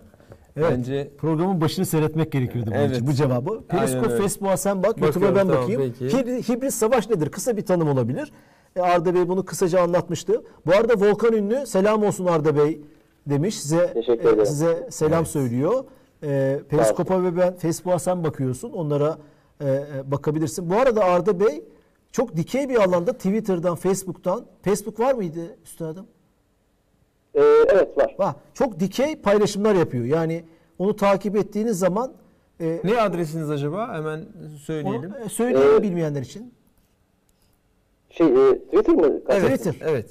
Evet. Bence Programın başını seyretmek gerekiyordu bunun Evet. için bu cevabı. Periskop. Facebook'a sen bak, Bakıyorum, YouTube'a ben tamam, bakayım. peki. Hibrit, hibrit savaş nedir? Kısa bir tanım olabilir. E, Arda Bey bunu kısaca anlatmıştı. Bu arada Volkan Ünlü selam olsun Arda Bey demiş. Size Teşekkür e, ederim. size selam söylüyor. E, Periskop'a ve ben Facebook'a sen bakıyorsun. Onlara e, e, bakabilirsin. Bu arada Arda Bey çok dikey bir alanda Twitter'dan, Facebook'tan Facebook var mıydı üstadım? Ee, evet var. Var. Çok dikey paylaşımlar yapıyor. Yani onu takip ettiğiniz zaman e, ne adresiniz acaba? Hemen Onu söyleyelim. e, söyleyelim Ee, bilmeyenler için. Şey, e, Twitter mı? Evet. Twitter. Evet.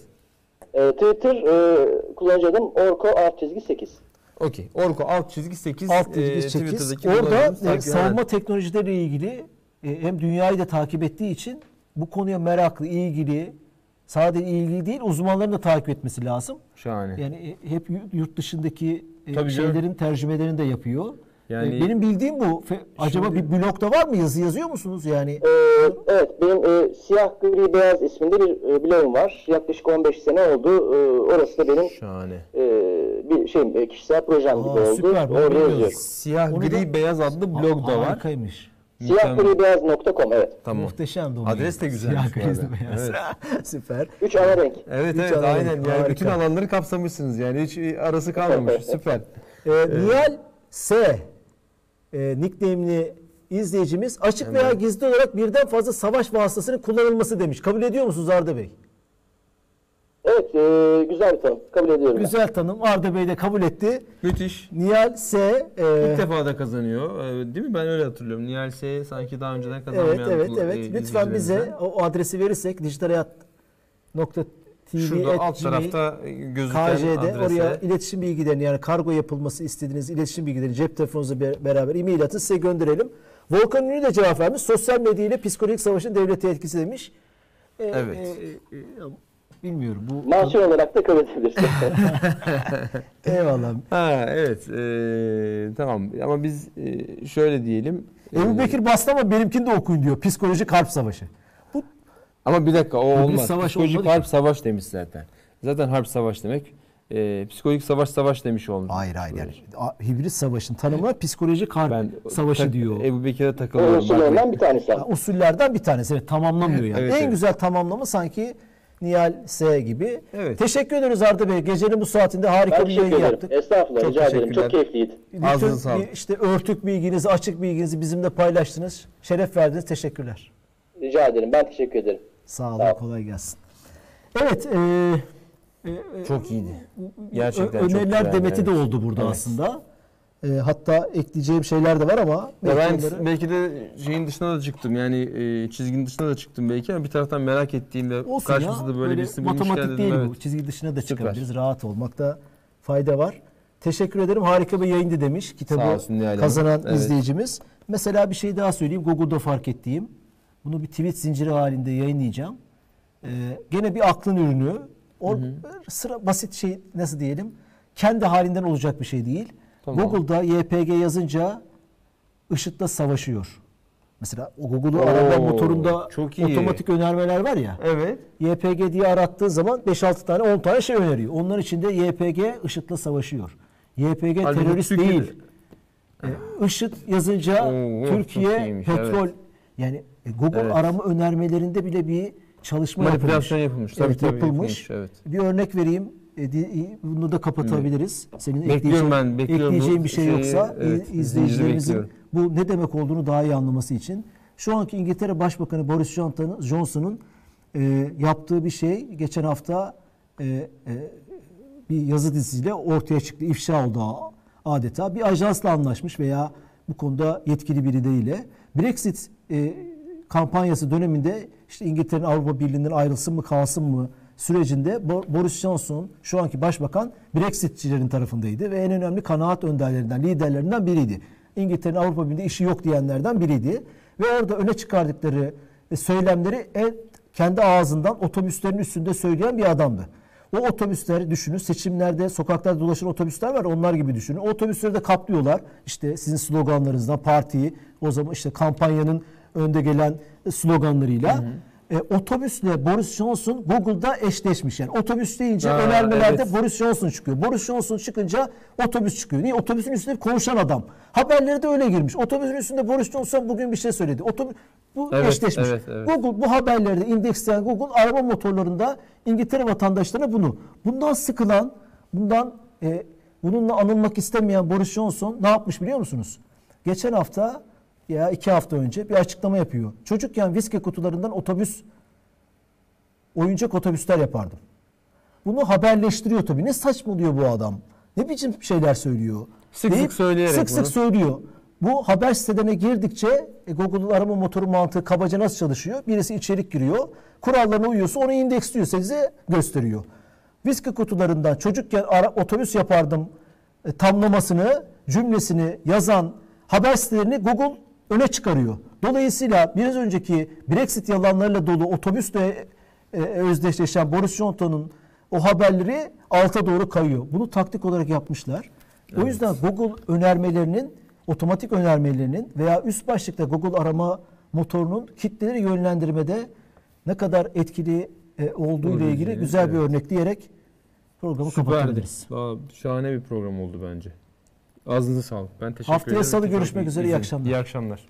E, Twitter e, kullanıcı adım orko alt çizgi 8. Okey. Orko alt çizgi 8 Alt çizgi e, 8. Twitter'daki Orada e, savunma teknolojileriyle ilgili e, hem dünyayı da takip ettiği için bu konuya meraklı, ilgili, sadece ilgili değil uzmanların da takip etmesi lazım. Şahane. Yani e, hep yu- yurt dışındaki e, Tabii canım. şeylerin tercümelerini de yapıyor. Yani- E, benim bildiğim bu. Fe- acaba bir blogda var mı? Yazı yazıyor musunuz? Yani Ee, evet, benim e, Siyah Gri Beyaz isminde bir e, blogum var. Yaklaşık 15 sene oldu. E, orası da benim Şahane. e, bir şey e, kişisel projem Aa, gibi oldu. süper, Orada yazıyorum. Siyah Onu gri da- beyaz adlı blog da var. Harikaymış. Siyahribeyaz.com evet. Tamam. Muhteşem de Adres de güzelmiş Siyah beyaz. Evet. Süper. Üç ana renk. Evet Hiç evet aynen yani Harika. bütün alanları kapsamışsınız yani hiç arası kalmamış süper. E, Nihal S. E, nickname'li izleyicimiz açık veya gizli olarak birden fazla savaş vasıtasının kullanılması demiş. Kabul ediyor musunuz Arda Bey? Evet, e, güzel bir tanım. Kabul ediyorum. ben. Güzel tanım. Arda Bey de kabul etti. Müthiş. Nihal S. e, İlk defa da kazanıyor. Ee, Değil mi? Ben öyle hatırlıyorum. Nihal S sanki daha önceden kazanmayan Evet evet kul- evet. e, Lütfen bize izleyicilerimizden. o adresi verirsek dijitalhayat.tv Şurada alt tarafta gözüken KJ'de adrese. oraya iletişim bilgilerini yani kargo yapılması istediğiniz iletişim bilgilerini cep telefonunuzla be- beraber e-mail atın size gönderelim. Volkan Ünlü de cevap vermiş. Sosyal medya ile psikolojik savaşın devlete etkisi demiş. E, Evet. e, e, e, bilmiyorum bu. Mansiyon olarak da kabul edebilirsin. Eyvallah. Ha evet ee, tamam ama biz ee, şöyle diyelim. Ebu Ee, Bekir bastı ama benimkini de okuyun diyor. Psikoloji kalp savaşı. Bu Ama bir dakika o olmaz. savaş Psikolojik harp savaş demiş zaten. Zaten harp savaş demek. Ee, psikolojik savaş savaş demiş olmuş. hayır hayır yani hibrit savaşın tanımına psikolojik harp Ben savaşı tak- diyor. Ebu Bekir'e takılıyorum. bakmayın. bir tanesi. Usullerden bir tanesi. Evet, tamamlamıyor yani. Evet, en evet. güzel tamamlama sanki Nihal S gibi. Evet. Teşekkür ederiz Arda Bey. Gecenin bu saatinde harika Ben bir yayın teşekkür ederim. yaptık. Estağfurullah, Çok rica ederim. teşekkürler. Çok keyifliydi. Ağzınıza sağlık. bir- işte örtük bilginizi, açık bilginizi bizimle paylaştınız. Şeref verdiniz. Teşekkürler. Rica ederim. Ben teşekkür ederim. Sağ olun. Sağ ol. Kolay gelsin. Evet. E, e, Çok iyiydi. Gerçekten ö- çok öneriler güzeldi, demeti de evet. oldu burada Evet. aslında. E, hatta ekleyeceğim şeyler de var ama Ya belki ben onları- belki de şeyin dışına da çıktım yani e, çizginin dışına da çıktım belki ama bir taraftan merak ettiğimde Olsun karşımızda ya. da böyle, birisi bulmuşken matematik dedim değil evet. bu. Çizgi dışına da Süper. çıkabiliriz. Rahat olmakta fayda var. Teşekkür ederim. Harika bir yayındı demiş kitabı olsun kazanan Evet. izleyicimiz. Mesela bir şey daha söyleyeyim. Google'da fark ettiğim. Bunu bir tweet zinciri halinde yayınlayacağım. Ee, gene bir aklın ürünü. O sıra basit şey nasıl diyelim? Kendi halinden olacak bir şey değil. Tamam. Google'da YPG yazınca IŞİD'le savaşıyor. Mesela Google'un Oo, arama motorunda çok iyi. otomatik önermeler var ya. Evet. YPG diye arattığı zaman 5-6 tane 10 tane şey öneriyor. Onlar içinde YPG IŞİD'le savaşıyor. YPG Halbuki terörist Türkiye'de- değil. Ee, IŞİD yazınca Oo, Türkiye petrol evet. yani e, Google Evet. arama önermelerinde bile bir çalışma yapılmış. yapılmış. Tabii, Evet, tabii, yapılmış. yapılmış, evet. Bir örnek vereyim. Bunu da kapatabiliriz. Senin Bekliyorum ekleyeceğin, ben, bekliyorum ekleyeceğin bir şey şeyi, yoksa evet, izleyicilerimizin bu ne demek olduğunu daha iyi anlaması için. Şu anki İngiltere Başbakanı Boris Johnson'ın e, yaptığı bir şey geçen hafta e, e, bir yazı dizisiyle ortaya çıktı. İfşa oldu adeta. Bir ajansla anlaşmış veya bu konuda yetkili biri değil. Brexit e, kampanyası döneminde işte İngiltere'nin Avrupa Birliği'nden ayrılsın mı kalsın mı sürecinde Bo- Boris Johnson şu anki başbakan Brexitçilerin tarafındaydı ve en önemli kanaat önderlerinden, liderlerinden biriydi. İngiltere'nin Avrupa Birliği'nde işi yok diyenlerden biriydi. Ve orada öne çıkardıkları e, söylemleri en, kendi ağzından otobüslerin üstünde söyleyen bir adamdı. O otobüsleri düşünün. Seçimlerde sokaklarda dolaşan otobüsler var. Onlar gibi düşünün. O otobüsleri de kaplıyorlar. İşte sizin sloganlarınızdan partiyi o zaman işte kampanyanın önde gelen sloganlarıyla. E, otobüsle Boris Johnson Google'da eşleşmiş. Yani otobüs deyince Ha, önermelerde evet. Boris Johnson çıkıyor. Boris Johnson çıkınca otobüs çıkıyor. Niye? Otobüsün üstünde konuşan adam. Haberleri de öyle girmiş. Otobüsün üstünde Boris Johnson bugün bir şey söyledi. Otobüs bu Evet, eşleşmiş. evet, evet. Google bu haberlerde indeksleyen Google arama motorlarında İngiltere vatandaşlarına bunu. Bundan sıkılan, bundan e, bununla anılmak istemeyen Boris Johnson ne yapmış biliyor musunuz? Geçen hafta ya iki hafta önce bir açıklama yapıyor. Çocukken viski kutularından otobüs oyuncak otobüsler yapardım. Bunu haberleştiriyor tabii. Ne saçmalıyor bu adam? Ne biçim şeyler söylüyor? Sık sık söyleyerek Sık sık bunu. söylüyor. Bu haber sitelerine girdikçe e, Google'un arama motoru mantığı kabaca nasıl çalışıyor? Birisi içerik giriyor. Kurallarına uyuyorsa onu indeksliyor size gösteriyor. Viski kutularından çocukken ara, otobüs yapardım e, tamlamasını, cümlesini yazan haber sitelerini Google öne çıkarıyor. Dolayısıyla biraz önceki Brexit yalanlarıyla dolu otobüsle e, özdeşleşen Boris Johnson'un o haberleri alta doğru kayıyor. Bunu taktik olarak yapmışlar. O yüzden Google önermelerinin, otomatik önermelerinin veya üst başlıkta Google arama motorunun kitleleri yönlendirmede ne kadar etkili e, olduğu ile ilgili güzel bir evet. örnek diyerek programı Süperdi. kapatabiliriz. Valla Şahane bir program oldu bence. Ağzınıza sağlık. Ben teşekkür Haftaya ederim. salı Çok görüşmek üzere. İyi izin- akşamlar. İyi akşamlar.